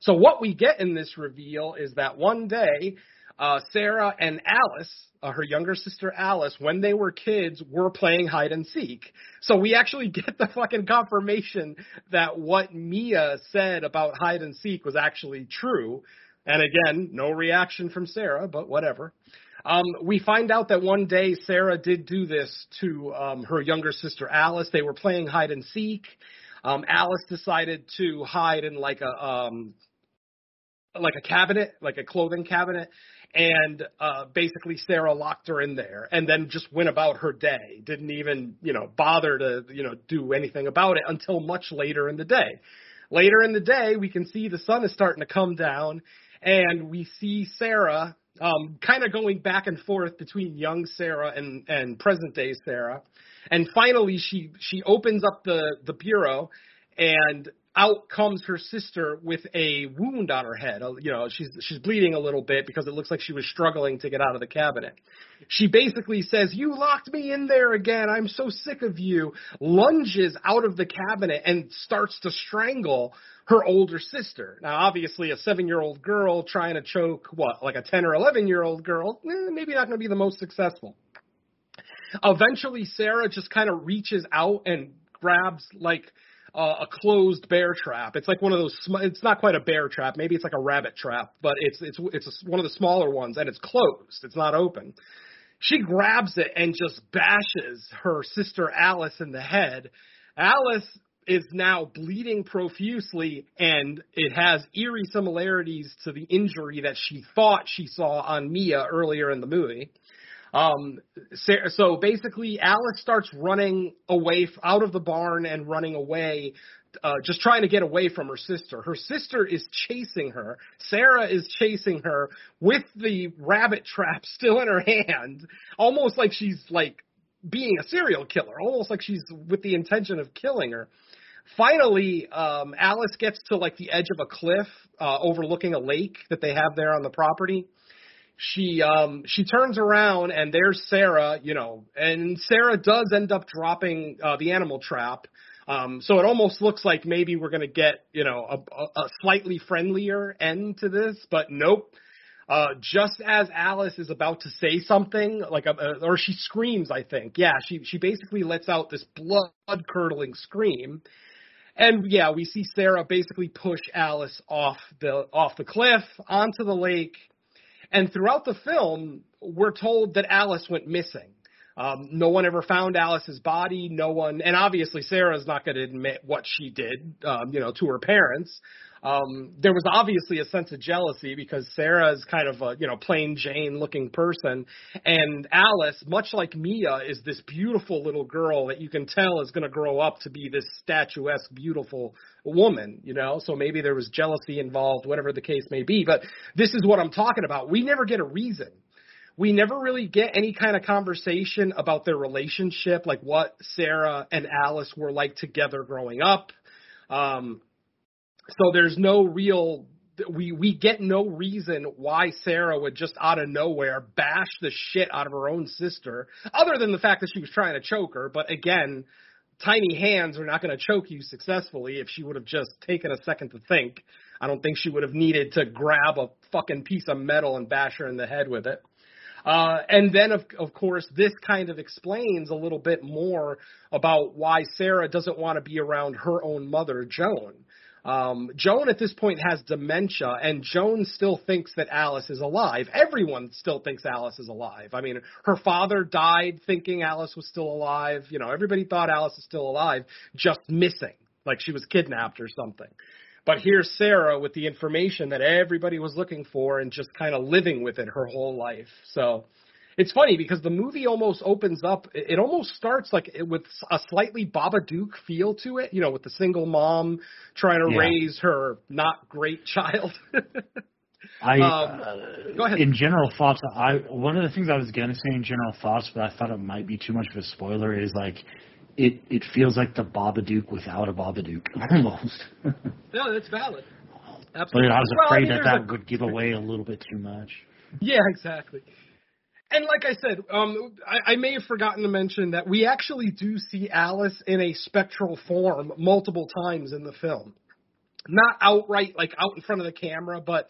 So what we get in this reveal is that one day, uh, Sarah and Alice, uh, her younger sister Alice, when they were kids, were playing hide and seek. So we actually get the fucking confirmation that what Mia said about hide and seek was actually true. And again, no reaction from Sarah, but whatever. Um, we find out that one day Sarah did do this to um, her younger sister Alice. They were playing hide and seek. Um, Alice decided to hide in like a um, like a cabinet, like a clothing cabinet, and uh, basically Sarah locked her in there, and then just went about her day. Didn't even you know bother to you know do anything about it until much later in the day. Later in the day, we can see the sun is starting to come down, and we see Sarah um, kind of going back and forth between young Sarah and, and present day Sarah. And finally, she she opens up the the bureau, and out comes her sister with a wound on her head. You know, she's she's bleeding a little bit because it looks like she was struggling to get out of the cabinet. She basically says, "You locked me in there again. I'm so sick of you." Lunges out of the cabinet and starts to strangle her older sister. Now, obviously, a seven-year-old girl trying to choke what, like a ten or eleven-year-old girl, eh, maybe not going to be the most successful. Eventually, Sarah just kind of reaches out and grabs like uh, a closed bear trap. It's like one of those. Sm- it's not quite a bear trap. Maybe it's like a rabbit trap, but it's it's it's a, one of the smaller ones, and it's closed. It's not open. She grabs it and just bashes her sister Alice in the head. Alice is now bleeding profusely, and it has eerie similarities to the injury that she thought she saw on Mia earlier in the movie. Um, so basically, Alice starts running away out of the barn and running away, uh, just trying to get away from her sister. Her sister is chasing her. Sarah is chasing her with the rabbit trap still in her hand, almost like she's like being a serial killer, almost like she's with the intention of killing her. Finally, um, Alice gets to like the edge of a cliff uh, overlooking a lake that they have there on the property she um she turns around and there's Sarah, you know, and Sarah does end up dropping uh, the animal trap. Um, so it almost looks like maybe we're to get, you know, a, a slightly friendlier end to this, but nope. Uh, just as Alice is about to say something, like, a, a, or she screams, I think. Yeah, she she basically lets out this blood curdling scream, and yeah, we see Sarah basically push Alice off the off the cliff onto the lake and throughout the film, we're told that Alice went missing. Um, no one ever found Alice's body. No one, and obviously Sarah's not going to admit what she did, um, you know, to her parents. Um, there was obviously a sense of jealousy because Sarah is kind of a you know plain Jane looking person, and Alice, much like Mia, is this beautiful little girl that you can tell is going to grow up to be this statuesque, beautiful woman. You know, so maybe there was jealousy involved, whatever the case may be. But this is what I'm talking about. We never get a reason we never really get any kind of conversation about their relationship, like what Sarah and Alice were like together growing up. Um, so there's no real we we get no reason why Sarah would just out of nowhere bash the shit out of her own sister, other than the fact that she was trying to choke her. But again, tiny hands are not going to choke you successfully if she would have just taken a second to think. I don't think she would have needed to grab a fucking piece of metal and bash her in the head with it. Uh, and then, of, of course, this kind of explains a little bit more about why Sarah doesn't want to be around her own mother, Joan. Um, Joan at this point has dementia, and Joan still thinks that Alice is alive. Everyone still thinks Alice is alive. I mean, her father died thinking Alice was still alive. You know, everybody thought Alice is still alive, just missing, like she was kidnapped or something. But here's Sarah with the information that everybody was looking for and just kind of living with it her whole life. So it's funny because the movie almost opens up. It almost starts like with a slightly Babadook feel to it. You know, with the single mom trying to Yeah. raise her not great child. I Um, uh, go ahead. in general thoughts. I one of the things I was gonna say in general thoughts, but I thought it might be too much of a spoiler. Is like it it feels like the Babadook without a Babadook almost. no, that's valid. Absolutely. But. I was Well, afraid mean, that that a- would give away a little bit too much. Yeah, exactly. And like I said, um, I, I may have forgotten to mention that we actually do see Alice in a spectral form multiple times in the film. Not outright, like out in front of the camera, but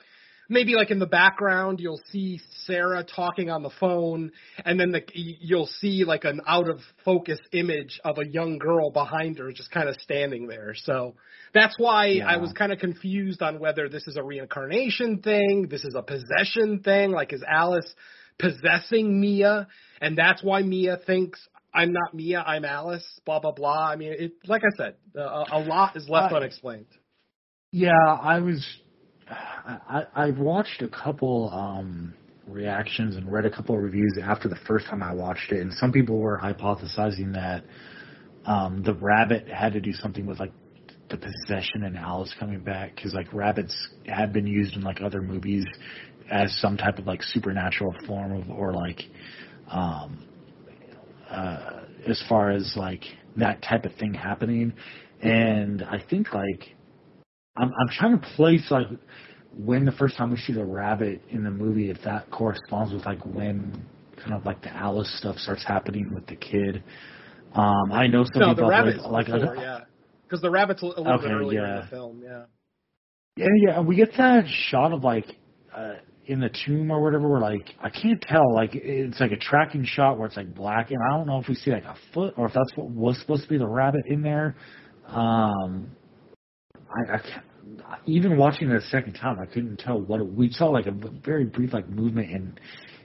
maybe like in the background, you'll see Sarah talking on the phone, and then the, you'll see like an out of focus image of a young girl behind her just kind of standing there. So that's why Yeah. I was kind of confused on whether this is a reincarnation thing, this is a possession thing, like is Alice possessing Mia, and that's why Mia thinks I'm not Mia, I'm Alice. Blah blah blah. I mean, it like I said, a, a lot is left Uh, unexplained. Yeah, I was. I I've watched a couple um reactions and read a couple of reviews after the first time I watched it, and some people were hypothesizing that um the rabbit had to do something with like the possession and Alice coming back because like rabbits had been used in like other movies as some type of like supernatural form of or like um uh as far as like that type of thing happening and I think like I'm I'm trying to place like when the first time we see the rabbit in the movie, if that corresponds with like when kind of like the Alice stuff starts happening with the kid. Um, I know some No, people the have, rabbit's like, like before, yeah, because the rabbit's a, little bit Okay, earlier in yeah. the film. Yeah. Yeah, yeah, we get that shot of like uh in the tomb or whatever where like I can't tell, like it's like a tracking shot where it's like black and I don't know if we see like a foot or if that's what was supposed to be the rabbit in there. Um I, I can't, even watching it a second time I couldn't tell what it, we saw like a very brief like movement in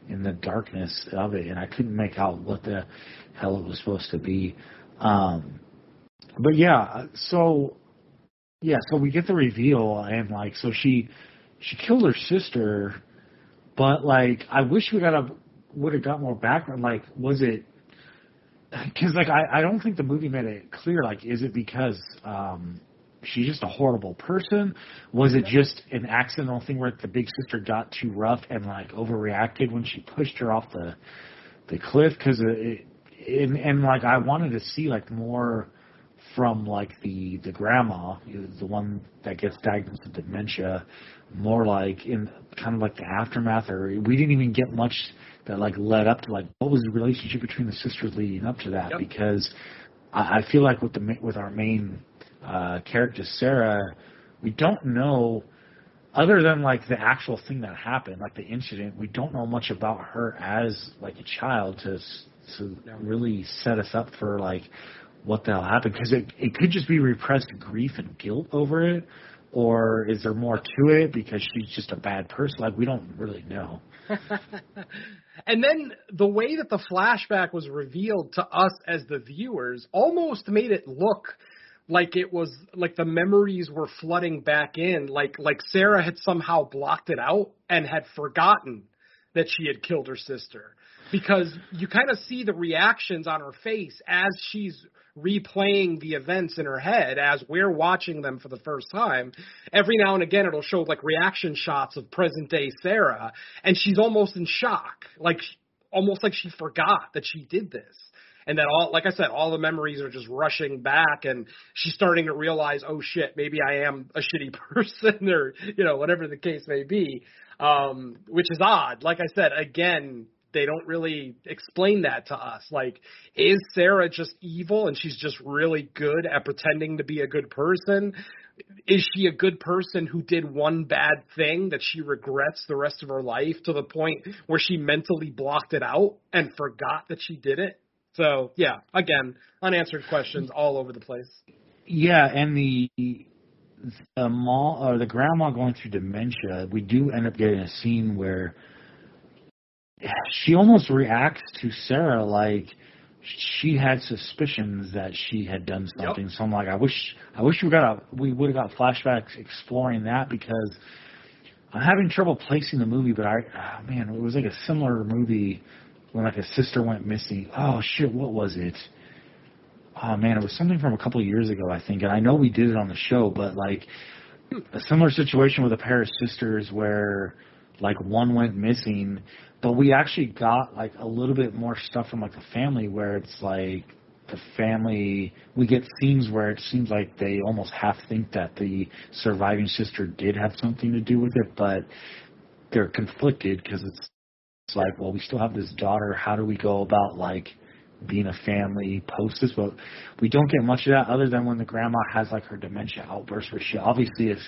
in the darkness of it and I couldn't make out what the hell it was supposed to be. Um but yeah, so yeah, so we get the reveal, and like, so she she killed her sister, but like, I wish we got a would have got more background. Like, was it? Because like, I I don't think the movie made it clear. Like, is it because um she's just a horrible person? Was it just an accidental thing where the big sister got too rough and like overreacted when she pushed her off the the cliff? Because it, and and like, I wanted to see like more from like the the grandma, the one that gets diagnosed with dementia, more like in kind of like the aftermath, or we didn't even get much that like led up to like what was the relationship between the sisters leading up to that? Yep. Because I, I feel like with the ma- with our main uh, character Sarah, we don't know other than like the actual thing that happened, like the incident. We don't know much about her as like a child to to really set us up for like what the hell happened because it it could just be repressed grief and guilt over it, or is there more to it because she's just a bad person? Like we don't really know. and then the way that the flashback was revealed to us as the viewers almost made it look like it was like the memories were flooding back in like like Sarah had somehow blocked it out and had forgotten that she had killed her sister because you kind of see the reactions on her face as she's replaying the events in her head as we're watching them for the first time. Every now and again, it'll show like reaction shots of present day Sarah, and she's almost in shock, like almost like she forgot that she did this. And that all, like I said, all the memories are just rushing back, and she's starting to realize, oh shit, maybe I am a shitty person, or you know, whatever the case may be. Um, which is odd. Like I said, again, they don't really explain that to us. Like, is Sarah just evil and she's just really good at pretending to be a good person? Is she a good person who did one bad thing that she regrets the rest of her life to the point where she mentally blocked it out and forgot that she did it? So, yeah, again, unanswered questions all over the place. Yeah, and the the mom or the grandma going through dementia, we do end up getting a scene where she almost reacts to Sarah like she had suspicions that she had done something. Yep. So I'm like, I wish, I wish we got a, we would have got flashbacks exploring that because I'm having trouble placing the movie. But I, oh, man, it was like a similar movie when like a sister went missing. Oh shit, what was it? Oh man, it was something from a couple of years ago, I think, and I know we did it on the show, but like a similar situation with a pair of sisters where like one went missing, but we actually got like a little bit more stuff from like the family where it's like the family we get scenes where it seems like they almost half think that the surviving sister did have something to do with it, but they're conflicted because it's, it's like, well, we still have this daughter. How do we go about like being a family post this? But we don't get much of that other than when the grandma has like her dementia outburst, where she obviously is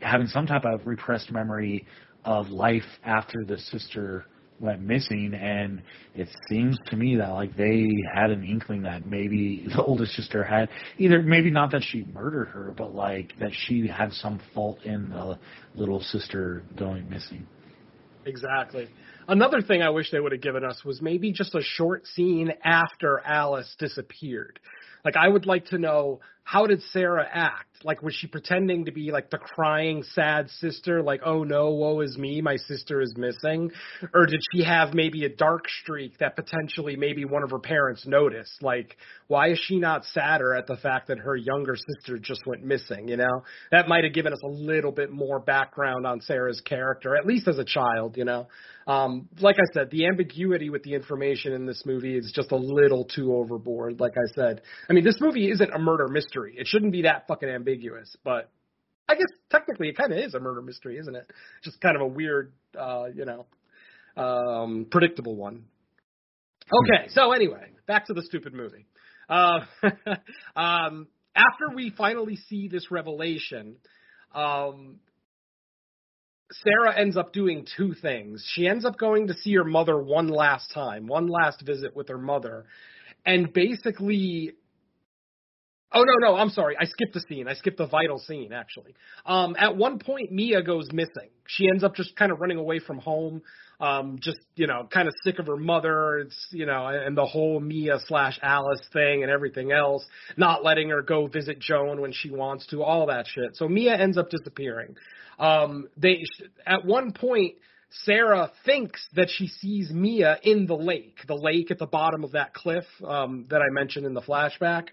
having some type of repressed memory of life after the sister went missing and it seems to me that like they had an inkling that maybe the oldest sister had either maybe not that she murdered her but like that she had some fault in the little sister going missing Exactly. Another thing I wish they would have given us was maybe just a short scene after Alice disappeared. Like I would like to know how did Sarah act? Like was she pretending to be like the crying sad sister like oh no woe is me my sister is missing or did she have maybe a dark streak that potentially maybe one of her parents noticed like why is she not sadder at the fact that her younger sister just went missing you know that might have given us a little bit more background on Sarah's character at least as a child you know um, like I said, the ambiguity with the information in this movie is just a little too overboard. Like I said, I mean, this movie isn't a murder mystery. It shouldn't be that fucking ambiguous, but I guess technically it kind of is a murder mystery, isn't it? Just kind of a weird, uh, you know, um, predictable one. Okay, so anyway, back to the stupid movie. Uh, um, after we finally see this revelation, um, Sarah ends up doing two things. She ends up going to see her mother one last time, one last visit with her mother, and basically. Oh no, no, I'm sorry. I skipped a scene. I skipped the vital scene actually. Um, at one point, Mia goes missing. She ends up just kind of running away from home. Um, just you know, kind of sick of her mother. It's you know, and the whole Mia slash Alice thing and everything else. Not letting her go visit Joan when she wants to. All that shit. So Mia ends up disappearing. Um, they at one point Sarah thinks that she sees Mia in the lake, the lake at the bottom of that cliff um, that I mentioned in the flashback.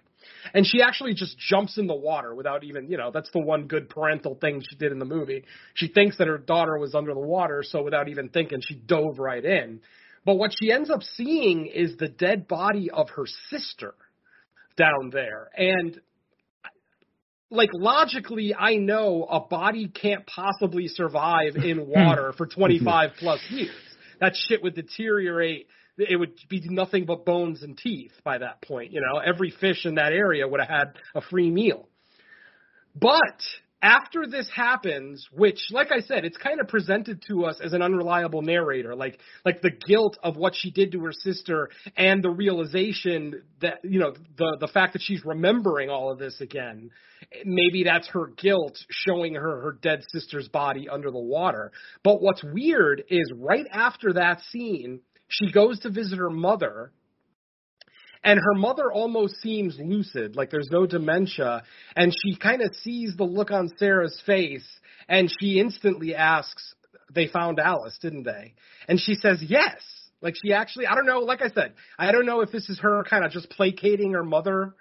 And she actually just jumps in the water without even, you know, that's the one good parental thing she did in the movie. She thinks that her daughter was under the water, so without even thinking, she dove right in. But what she ends up seeing is the dead body of her sister down there. And like logically I know a body can't possibly survive in water for 25 plus years. That shit would deteriorate. It would be nothing but bones and teeth by that point. You know, every fish in that area would have had a free meal. But after this happens, which, like I said, it's kind of presented to us as an unreliable narrator, like like the guilt of what she did to her sister and the realization that you know the the fact that she's remembering all of this again. Maybe that's her guilt showing her her dead sister's body under the water. But what's weird is right after that scene, she goes to visit her mother and her mother almost seems lucid, like there's no dementia, and she kind of sees the look on Sarah's face, and she instantly asks, "They found Alice, didn't they?" And she says, "Yes." Like she actually, I don't know. Like I said, I don't know if this is her kind of just placating her mother,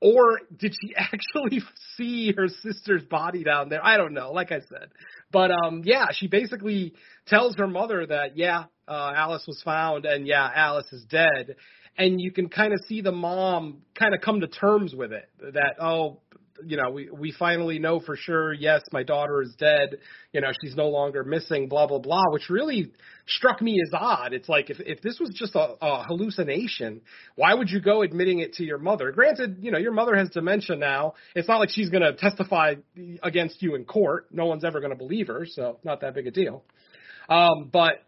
or did she actually see her sister's body down there? I don't know. Like I said, but um, yeah, she basically tells her mother that yeah, uh, Alice was found, and yeah, Alice is dead. And you can kind of see the mom kind of come to terms with it that oh you know we we finally know for sure yes my daughter is dead you know she's no longer missing blah blah blah which really struck me as odd. It's like if if this was just a, a hallucination why would you go admitting it to your mother? Granted you know your mother has dementia now. It's not like she's going to testify against you in court. No one's ever going to believe her so not that big a deal. Um but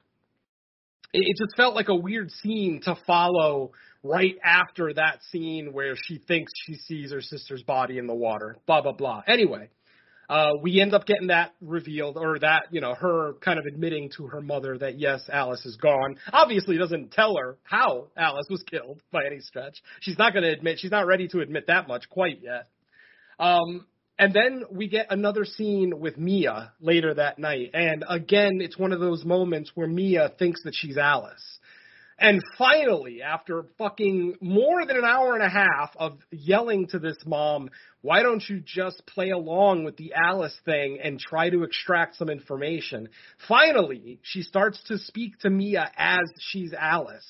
it just felt like a weird scene to follow right after that scene where she thinks she sees her sister's body in the water. Blah blah blah. Anyway, uh, we end up getting that revealed, or that you know her kind of admitting to her mother that yes, Alice is gone. Obviously, doesn't tell her how Alice was killed by any stretch. She's not going to admit. She's not ready to admit that much quite yet. Um, and then we get another scene with Mia later that night. And again, it's one of those moments where Mia thinks that she's Alice. And finally, after fucking more than an hour and a half of yelling to this mom, why don't you just play along with the Alice thing and try to extract some information? Finally, she starts to speak to Mia as she's Alice.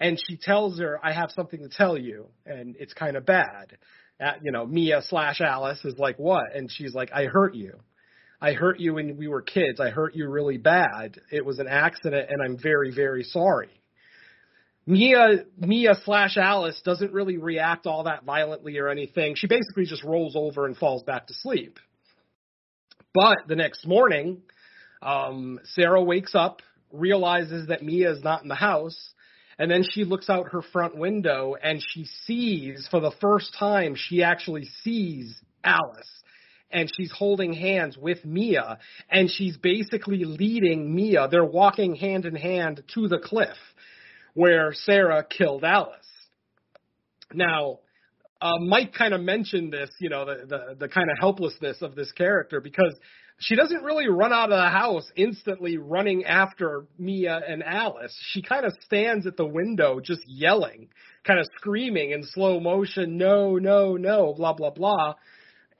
And she tells her, I have something to tell you, and it's kind of bad you know, Mia slash Alice is like, what? And she's like, I hurt you. I hurt you when we were kids. I hurt you really bad. It was an accident and I'm very, very sorry. Mia, Mia slash Alice doesn't really react all that violently or anything. She basically just rolls over and falls back to sleep. But the next morning, um, Sarah wakes up, realizes that Mia is not in the house, and then she looks out her front window and she sees, for the first time, she actually sees Alice. and she's holding hands with Mia, and she's basically leading Mia. They're walking hand in hand to the cliff where Sarah killed Alice. Now, uh, Mike kind of mentioned this, you know, the, the the kind of helplessness of this character because she doesn't really run out of the house instantly running after Mia and Alice. She kind of stands at the window just yelling, kind of screaming in slow motion, no, no, no, blah, blah, blah.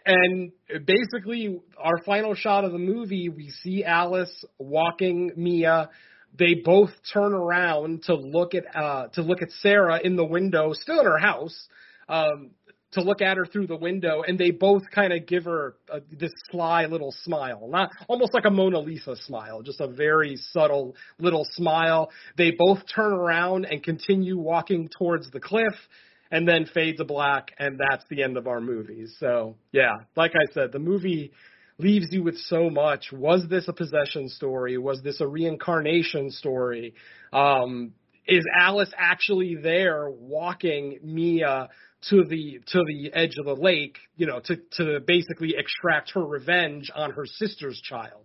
And basically, our final shot of the movie, we see Alice walking Mia. They both turn around to look at uh, to look at Sarah in the window, still in her house, um, to look at her through the window, and they both kind of give her a, this sly little smile, not almost like a Mona Lisa smile, just a very subtle little smile. They both turn around and continue walking towards the cliff, and then fade to black, and that's the end of our movie. So yeah, like I said, the movie leaves you with so much. Was this a possession story? Was this a reincarnation story? Um, is Alice actually there walking Mia to the to the edge of the lake, you know, to to basically extract her revenge on her sister's child.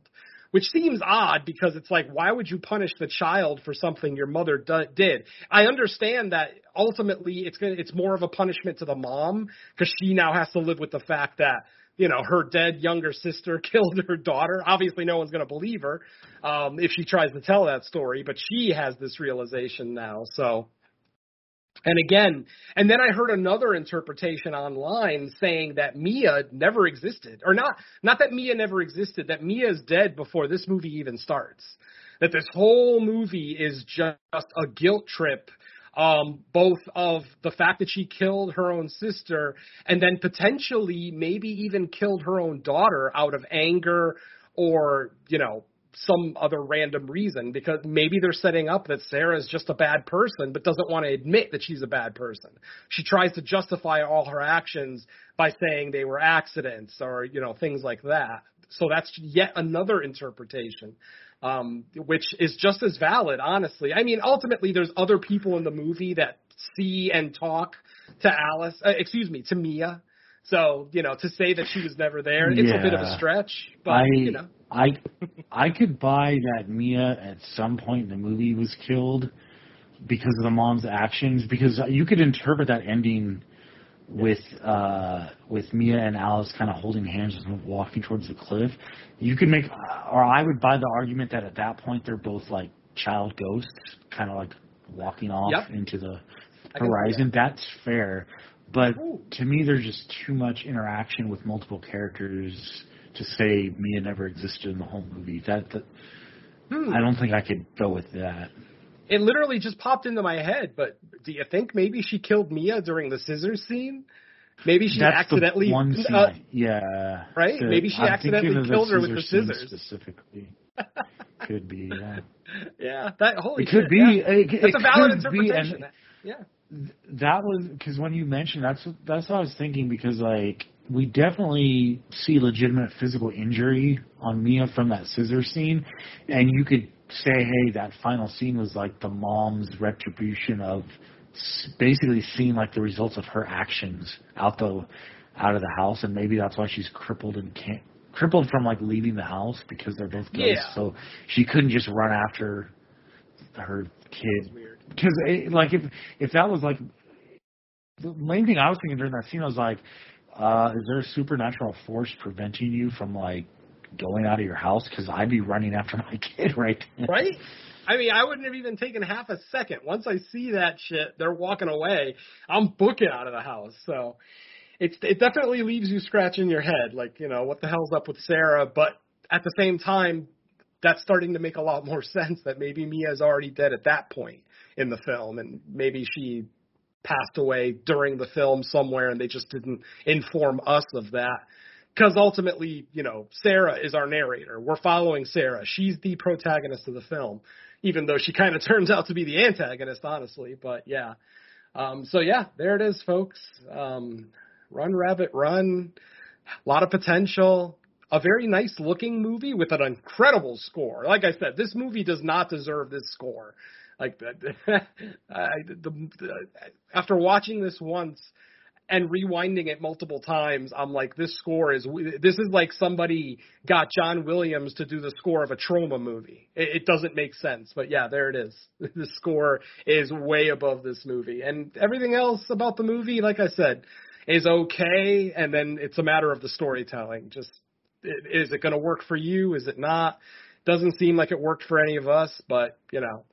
Which seems odd because it's like, why would you punish the child for something your mother do- did? I understand that ultimately it's gonna, it's more of a punishment to the mom because she now has to live with the fact that you know her dead younger sister killed her daughter. Obviously, no one's going to believe her um, if she tries to tell that story, but she has this realization now. So and again, and then I heard another interpretation online saying that Mia never existed, or not, not that Mia never existed, that Mia is dead before this movie even starts. That this whole movie is just a guilt trip, um, both of the fact that she killed her own sister and then potentially maybe even killed her own daughter out of anger or, you know, some other random reason because maybe they're setting up that Sarah is just a bad person but doesn't want to admit that she's a bad person. She tries to justify all her actions by saying they were accidents or you know things like that. So that's yet another interpretation um which is just as valid honestly. I mean ultimately there's other people in the movie that see and talk to Alice, uh, excuse me, to Mia. So, you know, to say that she was never there, it's a bit of a stretch, but I, you know. I, I could buy that Mia at some point in the movie was killed because of the mom's actions. Because you could interpret that ending with uh with Mia and Alice kind of holding hands and walking towards the cliff. You could make, or I would buy the argument that at that point they're both like child ghosts, kind of like walking off Yep. into the I can see horizon. That's fair. But Ooh. to me, there's just too much interaction with multiple characters to say Mia never existed in the whole movie. That, that Hmm. I don't think I could go with that. It literally just popped into my head, but do you think maybe she killed Mia during the scissors scene? Maybe she That's accidentally one scene. uh, yeah. right? The- Maybe she I'm accidentally killed her with the scissors. Specifically, could be. Yeah. yeah, that holy It could shit, be. yeah. It, it That's a valid could be, and- interpretation. yeah. that was because when you mentioned that's that's what I was thinking because like we definitely see legitimate physical injury on Mia from that scissor scene, and you could say, hey, that final scene was like the mom's retribution of basically seeing like the results of her actions out the out of the house, and maybe that's why she's crippled and can't crippled from like leaving the house because they're both ghosts, Yeah. so she couldn't just run after her kid. Because like if if that was like the main thing I was thinking during that scene, I was like, uh, is there a supernatural force preventing you from like going out of your house? Because I'd be running after my kid right then. Right? I mean, I wouldn't have even taken half a second. Once I see that shit, they're walking away. I'm booking out of the house. So it's it definitely leaves you scratching your head, like you know what the hell's up with Sarah. But at the same time, that's starting to make a lot more sense that maybe Mia's already dead at that point in the film, and maybe she passed away during the film somewhere, and they just didn't inform us of that. Because ultimately, you know, Sarah is our narrator. We're following Sarah. She's the protagonist of the film, even though she kind of turns out to be the antagonist, honestly. But yeah. Um, so yeah, there it is, folks. Um, run, Rabbit, Run. A lot of potential. A very nice looking movie with an incredible score. Like I said, this movie does not deserve this score. Like I, the, the, after watching this once, and rewinding it multiple times, I'm like, this score is this is like somebody got John Williams to do the score of a trauma movie. It, it doesn't make sense, but yeah, there it is. The score is way above this movie, and everything else about the movie, like I said, is okay. And then it's a matter of the storytelling. Just is it going to work for you? Is it not? Doesn't seem like it worked for any of us, but you know,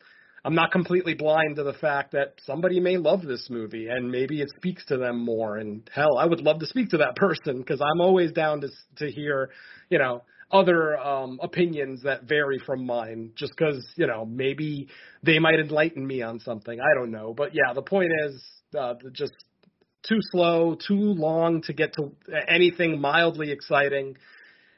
I'm not completely blind to the fact that somebody may love this movie and maybe it speaks to them more. And hell, I would love to speak to that person because I'm always down to to hear, you know, other um, opinions that vary from mine. Just because you know maybe they might enlighten me on something. I don't know, but yeah, the point is uh, just too slow, too long to get to anything mildly exciting.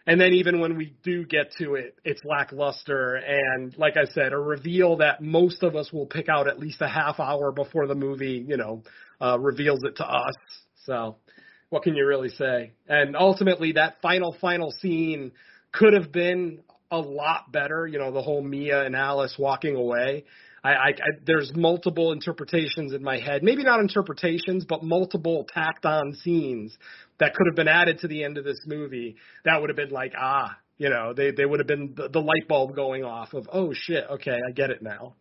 And then even when we do get to it, it's lackluster. And like I said, a reveal that most of us will pick out at least a half hour before the movie, you know, uh, reveals it to us. So what can you really say? And ultimately that final, final scene could have been a lot better. You know, the whole Mia and Alice walking away. I, I, I there's multiple interpretations in my head. Maybe not interpretations, but multiple tacked on scenes that could have been added to the end of this movie. That would have been like, ah, you know, they they would have been the, the light bulb going off of, oh shit, okay, I get it now.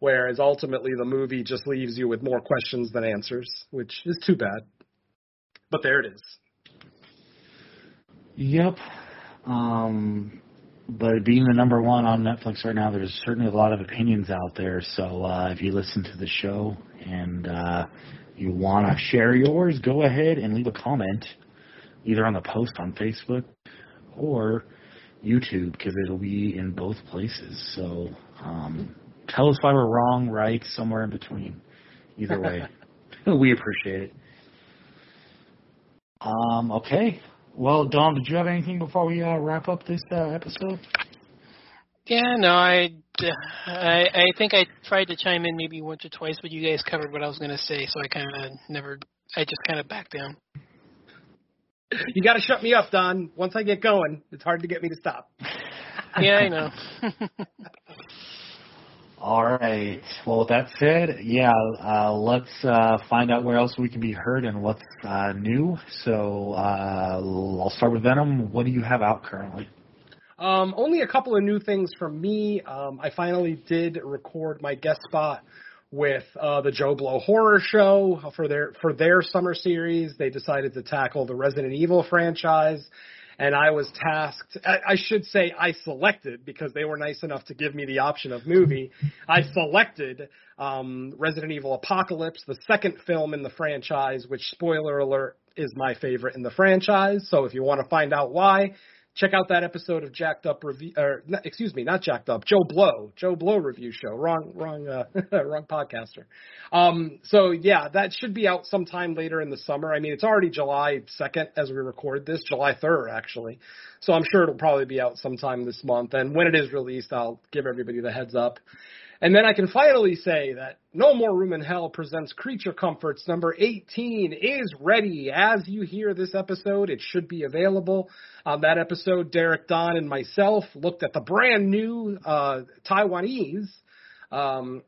Whereas ultimately the movie just leaves you with more questions than answers, which is too bad. But there it is. Yep. Um, but being the number one on Netflix right now, there's certainly a lot of opinions out there. So uh, if you listen to the show and uh, you want to share yours, go ahead and leave a comment either on the post on Facebook or YouTube because it'll be in both places. So um, tell us why we're wrong, right, somewhere in between. Either way, we appreciate it. Um, okay, well, Don, did you have anything before we uh, wrap up this uh, episode? Yeah, no, I, I, I think I tried to chime in maybe once or twice, but you guys covered what I was going to say, so I kind of never, I just kind of backed down. You got to shut me up, Don. Once I get going, it's hard to get me to stop. yeah, I know. All right. Well, with that said, yeah, uh, let's uh, find out where else we can be heard and what's uh, new. So uh, I'll start with Venom. What do you have out currently? Um, only a couple of new things from me. Um, I finally did record my guest spot with uh, the Joe Blow Horror Show for their for their summer series. They decided to tackle the Resident Evil franchise and I was tasked. I, I should say I selected because they were nice enough to give me the option of movie. I selected um, Resident Evil Apocalypse, the second film in the franchise, which spoiler alert is my favorite in the franchise. So if you want to find out why, check out that episode of Jacked Up review. Or excuse me, not Jacked Up. Joe Blow, Joe Blow review show. Wrong, wrong, uh, wrong podcaster. Um, so yeah, that should be out sometime later in the summer. I mean, it's already July second as we record this, July third actually. So I'm sure it'll probably be out sometime this month. And when it is released, I'll give everybody the heads up. And then I can finally say that No More Room in Hell presents Creature Comforts number 18 is ready. As you hear this episode, it should be available. On that episode, Derek, Don, and myself looked at the brand new uh, Taiwanese um,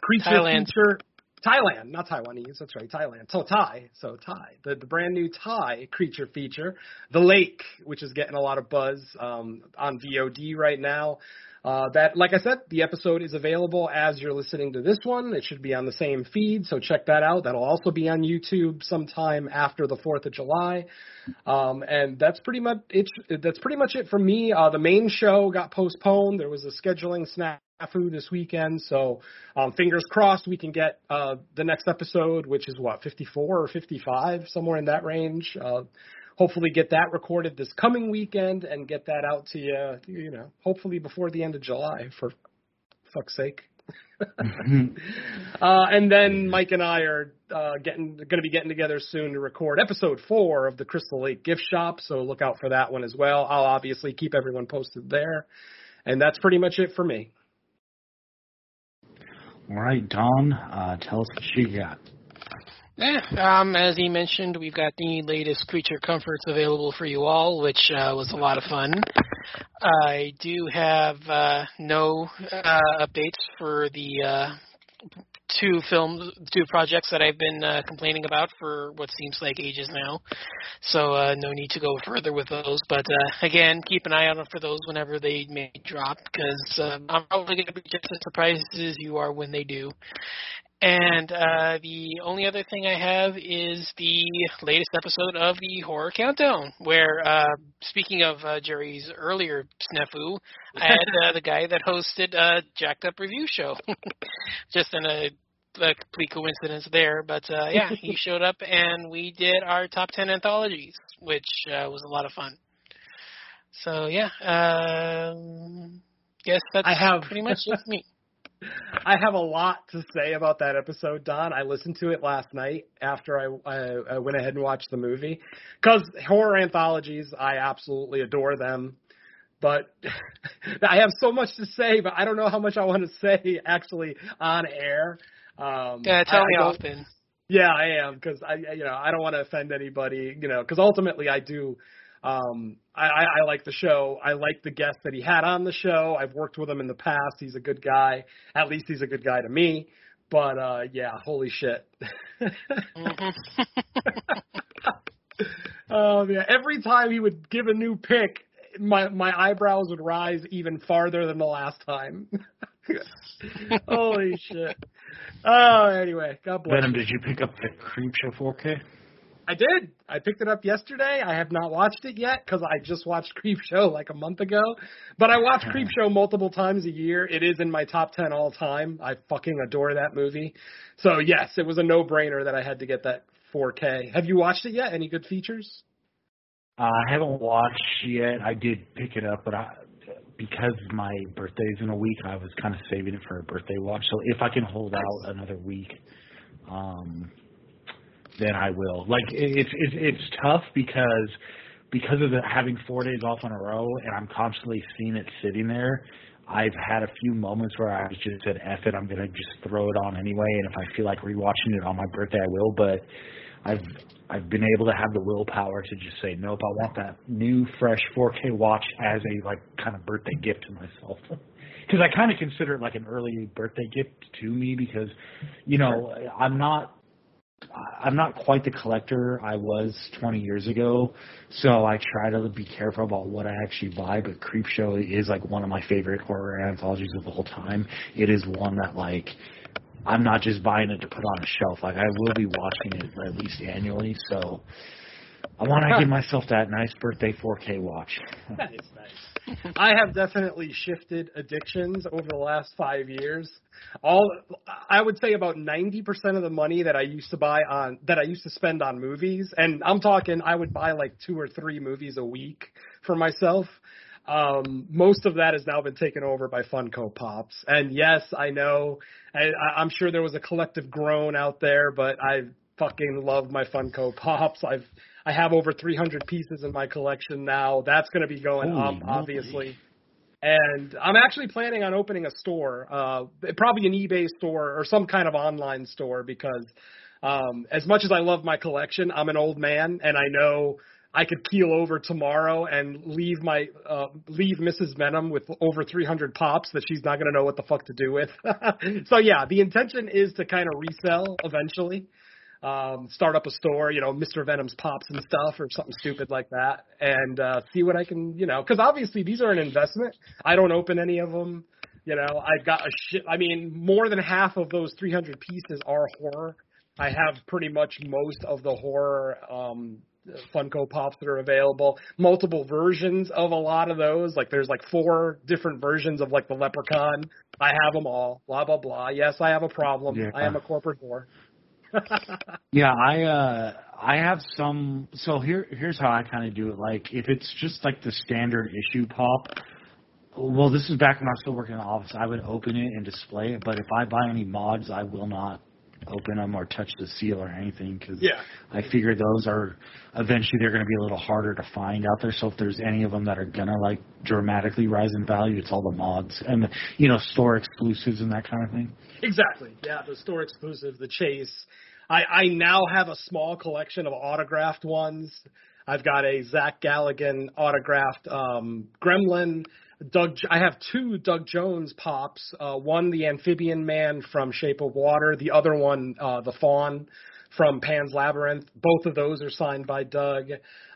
creature Thailand. feature. Thailand, not Taiwanese. That's right, Thailand. So Thai, so Thai. The the brand new Thai creature feature, The Lake, which is getting a lot of buzz um, on VOD right now. Uh, that, like I said, the episode is available as you're listening to this one. It should be on the same feed, so check that out. That'll also be on YouTube sometime after the Fourth of July. Um, and that's pretty much it. That's pretty much it for me. Uh, the main show got postponed. There was a scheduling snafu this weekend, so um, fingers crossed we can get uh, the next episode, which is what 54 or 55, somewhere in that range. Hopefully get that recorded this coming weekend and get that out to you, you know, hopefully before the end of July for fuck's sake. uh, and then Mike and I are uh, getting going to be getting together soon to record episode four of the Crystal Lake Gift Shop. So look out for that one as well. I'll obviously keep everyone posted there, and that's pretty much it for me. All right, Don, uh, tell us what you got. Yeah, um, as he mentioned, we've got the latest Creature Comforts available for you all, which uh, was a lot of fun. I do have uh, no uh, updates for the uh, two films, two projects that I've been uh, complaining about for what seems like ages now. So uh, no need to go further with those. But uh, again, keep an eye out for those whenever they may drop, because I'm probably going to be just as surprised as you are when they do. And uh, the only other thing I have is the latest episode of the Horror Countdown, where, uh, speaking of uh, Jerry's earlier snafu, I had uh, the guy that hosted uh, Jacked Up Review Show. Just in a, a complete coincidence there. But uh, yeah, he showed up and we did our top 10 anthologies, which uh, was a lot of fun. So yeah, um, guess that's I have- pretty much just me. I have a lot to say about that episode, Don. I listened to it last night after I, I, I went ahead and watched the movie. Because horror anthologies, I absolutely adore them. But I have so much to say, but I don't know how much I want to say actually on air. Um, Yeah, tell I- me don't- Yeah, I am because I, you know, I don't want to offend anybody, you know, because ultimately I do. Um, I, I, I like the show. I like the guest that he had on the show. I've worked with him in the past. He's a good guy. At least he's a good guy to me. But uh, yeah, holy shit. Oh yeah, every time he would give a new pick, my my eyebrows would rise even farther than the last time. holy shit. Oh, anyway, God bless. Venom, you. did you pick up the Creep Show 4K? I did. I picked it up yesterday. I have not watched it yet because I just watched Creep Show like a month ago. But I watch Creep Show multiple times a year. It is in my top ten all time. I fucking adore that movie. So yes, it was a no brainer that I had to get that 4K. Have you watched it yet? Any good features? Uh, I haven't watched yet. I did pick it up, but I, because my birthday's in a week, I was kind of saving it for a birthday watch. So if I can hold out another week, um, then I will. Like it, it's it's it's tough because because of the having four days off in a row, and I'm constantly seeing it sitting there. I've had a few moments where I just said, "F it," I'm gonna just throw it on anyway, and if I feel like rewatching it on my birthday, I will. But I've I've been able to have the willpower to just say, "Nope, I want that new, fresh 4K watch as a like kind of birthday gift to myself." Because I kind of consider it like an early birthday gift to me because, you know, I'm not I'm not quite the collector I was 20 years ago, so I try to be careful about what I actually buy. But Creepshow is like one of my favorite horror anthologies of all time. It is one that like I'm not just buying it to put on a shelf. Like I will be watching it at least annually. So I want to give myself that nice birthday 4K watch. Nice, nice. I have definitely shifted addictions over the last five years. All I would say about ninety percent of the money that I used to buy on that I used to spend on movies, and I'm talking I would buy like two or three movies a week for myself. Um, most of that has now been taken over by Funko Pops, and yes, I know. I, I'm sure there was a collective groan out there, but I fucking love my Funko Pops. I've I have over 300 pieces in my collection now. That's going to be going Holy up, moly. obviously. And I'm actually planning on opening a store, uh, probably an eBay store or some kind of online store because um, as much as I love my collection, I'm an old man and I know I could keel over tomorrow and leave my uh, leave Mrs. Venom with over 300 pops that she's not going to know what the fuck to do with. so yeah, the intention is to kind of resell eventually um, start up a store, you know, Mr. Venom's Pops and stuff or something stupid like that, and uh, see what I can, you know, because obviously these are an investment. I don't open any of them. You know, I've got a shit. I mean, more than half of those 300 pieces are horror. I have pretty much most of the horror um, Funko Pops that are available. Multiple versions of a lot of those. Like there's like four different versions of like the Leprechaun. I have them all. Blah blah blah. Yes, I have a problem. Yeah. I am a corporate whore. Yeah, I uh I have some so here here's how I kind of do it. Like if it's just like the standard issue pop, well this is back when I was still working in the office, I would open it and display it, but if I buy any mods, I will not open them or touch the seal or anything cuz Yeah. I figure those are eventually they're going to be a little harder to find out there. So if there's any of them that are going to like dramatically rise in value, it's all the mods and the, you know store exclusives and that kind of thing. Exactly. Yeah, the store exclusive, the chase. I, I now have a small collection of autographed ones. I've got a Zach Galligan autographed um, Gremlin. Doug. I have two Doug Jones pops. Uh, one, the amphibian man from Shape of Water. The other one, uh, the faun from Pan's Labyrinth. Both of those are signed by Doug.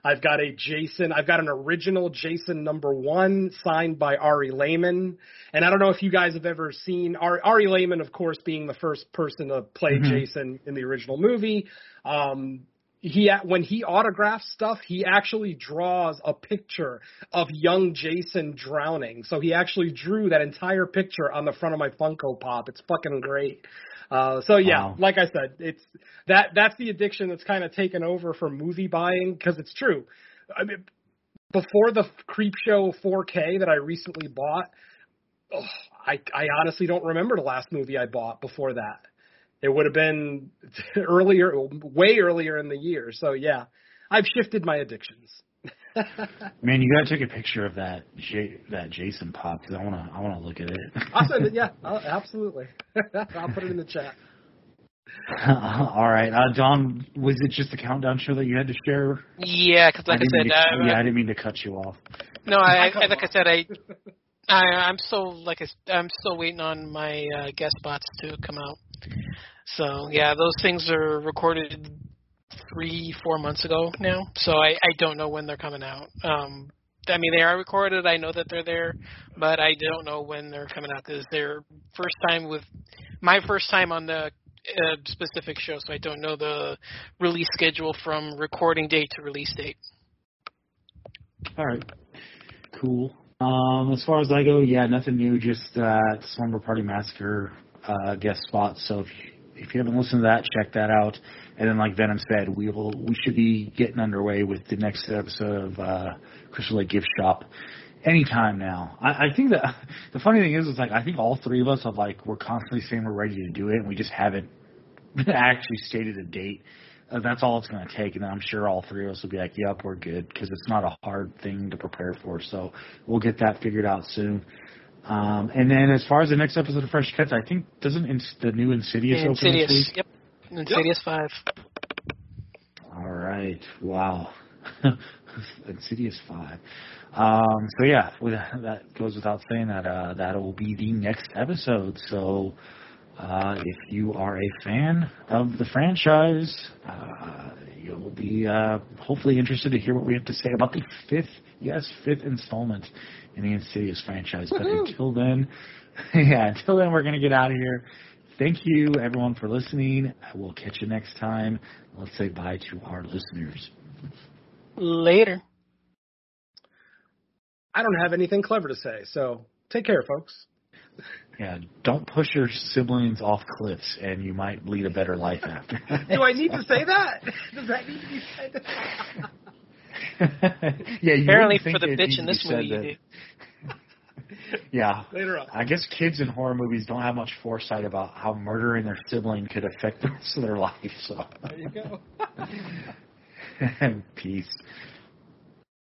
I've got a Jason. I've got an original Jason number one signed by Ari Lehman. And I don't know if you guys have ever seen Ari, Ari Lehman, of course, being the first person to play Mhm. Jason in the original movie. Um, he when he autographs stuff, he actually draws a picture of young Jason drowning. So he actually drew that entire picture on the front of my Funko Pop. It's fucking great. Uh, so yeah, Wow. like I said, it's that that's the addiction that's kind of taken over for movie buying because it's true. I mean, before the Creep Show 4K that I recently bought, oh, I I honestly don't remember the last movie I bought before that. It would have been earlier, way earlier in the year. So yeah, I've shifted my addictions. Man, you gotta take a picture of that J- that Jason pop because I wanna I wanna look at it. I'll send it. Yeah, I'll, absolutely. I'll put it in the chat. All right, uh, Don, was it just a countdown show that you had to share? Yeah, because like I, didn't said, to, uh, yeah, I didn't mean to cut you off. no, I, I I like I said, I, I I'm still like I s- I'm still waiting on my uh, guest spots to come out. So yeah, those things are recorded three, four months ago now. So I I don't know when they're coming out. Um, I mean they are recorded. I know that they're there, but I don't know when they're coming out because they're first time with my first time on the uh, specific show, so I don't know the release schedule from recording date to release date. All right, cool. Um, as far as I go, yeah, nothing new. Just uh, Slumber Party Massacre uh, guest spot. So if you, if you haven't listened to that, check that out. And then, like Venom said, we will we should be getting underway with the next episode of uh, Crystal Lake Gift Shop anytime now. I, I think that the funny thing is, is like I think all three of us are like we're constantly saying we're ready to do it, and we just haven't actually stated a date. Uh, that's all it's going to take, and I'm sure all three of us will be like, "Yep, we're good," because it's not a hard thing to prepare for. So we'll get that figured out soon. Um, and then as far as the next episode of Fresh Cuts, I think doesn't Ins- the new Insidious, open this Insidious, week? yep. Insidious five. All right. Wow. Insidious five. Um, so yeah, that goes without saying that uh, that will be the next episode. So uh, if you are a fan of the franchise, uh, you'll be uh, hopefully interested to hear what we have to say about the fifth, yes, fifth installment in the Insidious franchise. But until then, yeah, until then, we're gonna get out of here. Thank you, everyone, for listening. We'll catch you next time. Let's say bye to our listeners. Later. I don't have anything clever to say, so take care, folks. Yeah, don't push your siblings off cliffs, and you might lead a better life after. Do I need to say that? Does that need to be said? yeah, you Apparently, think for the bitch in this be movie, you do. Yeah. Later on. I guess kids in horror movies don't have much foresight about how murdering their sibling could affect the rest of their life. So, There you go. peace.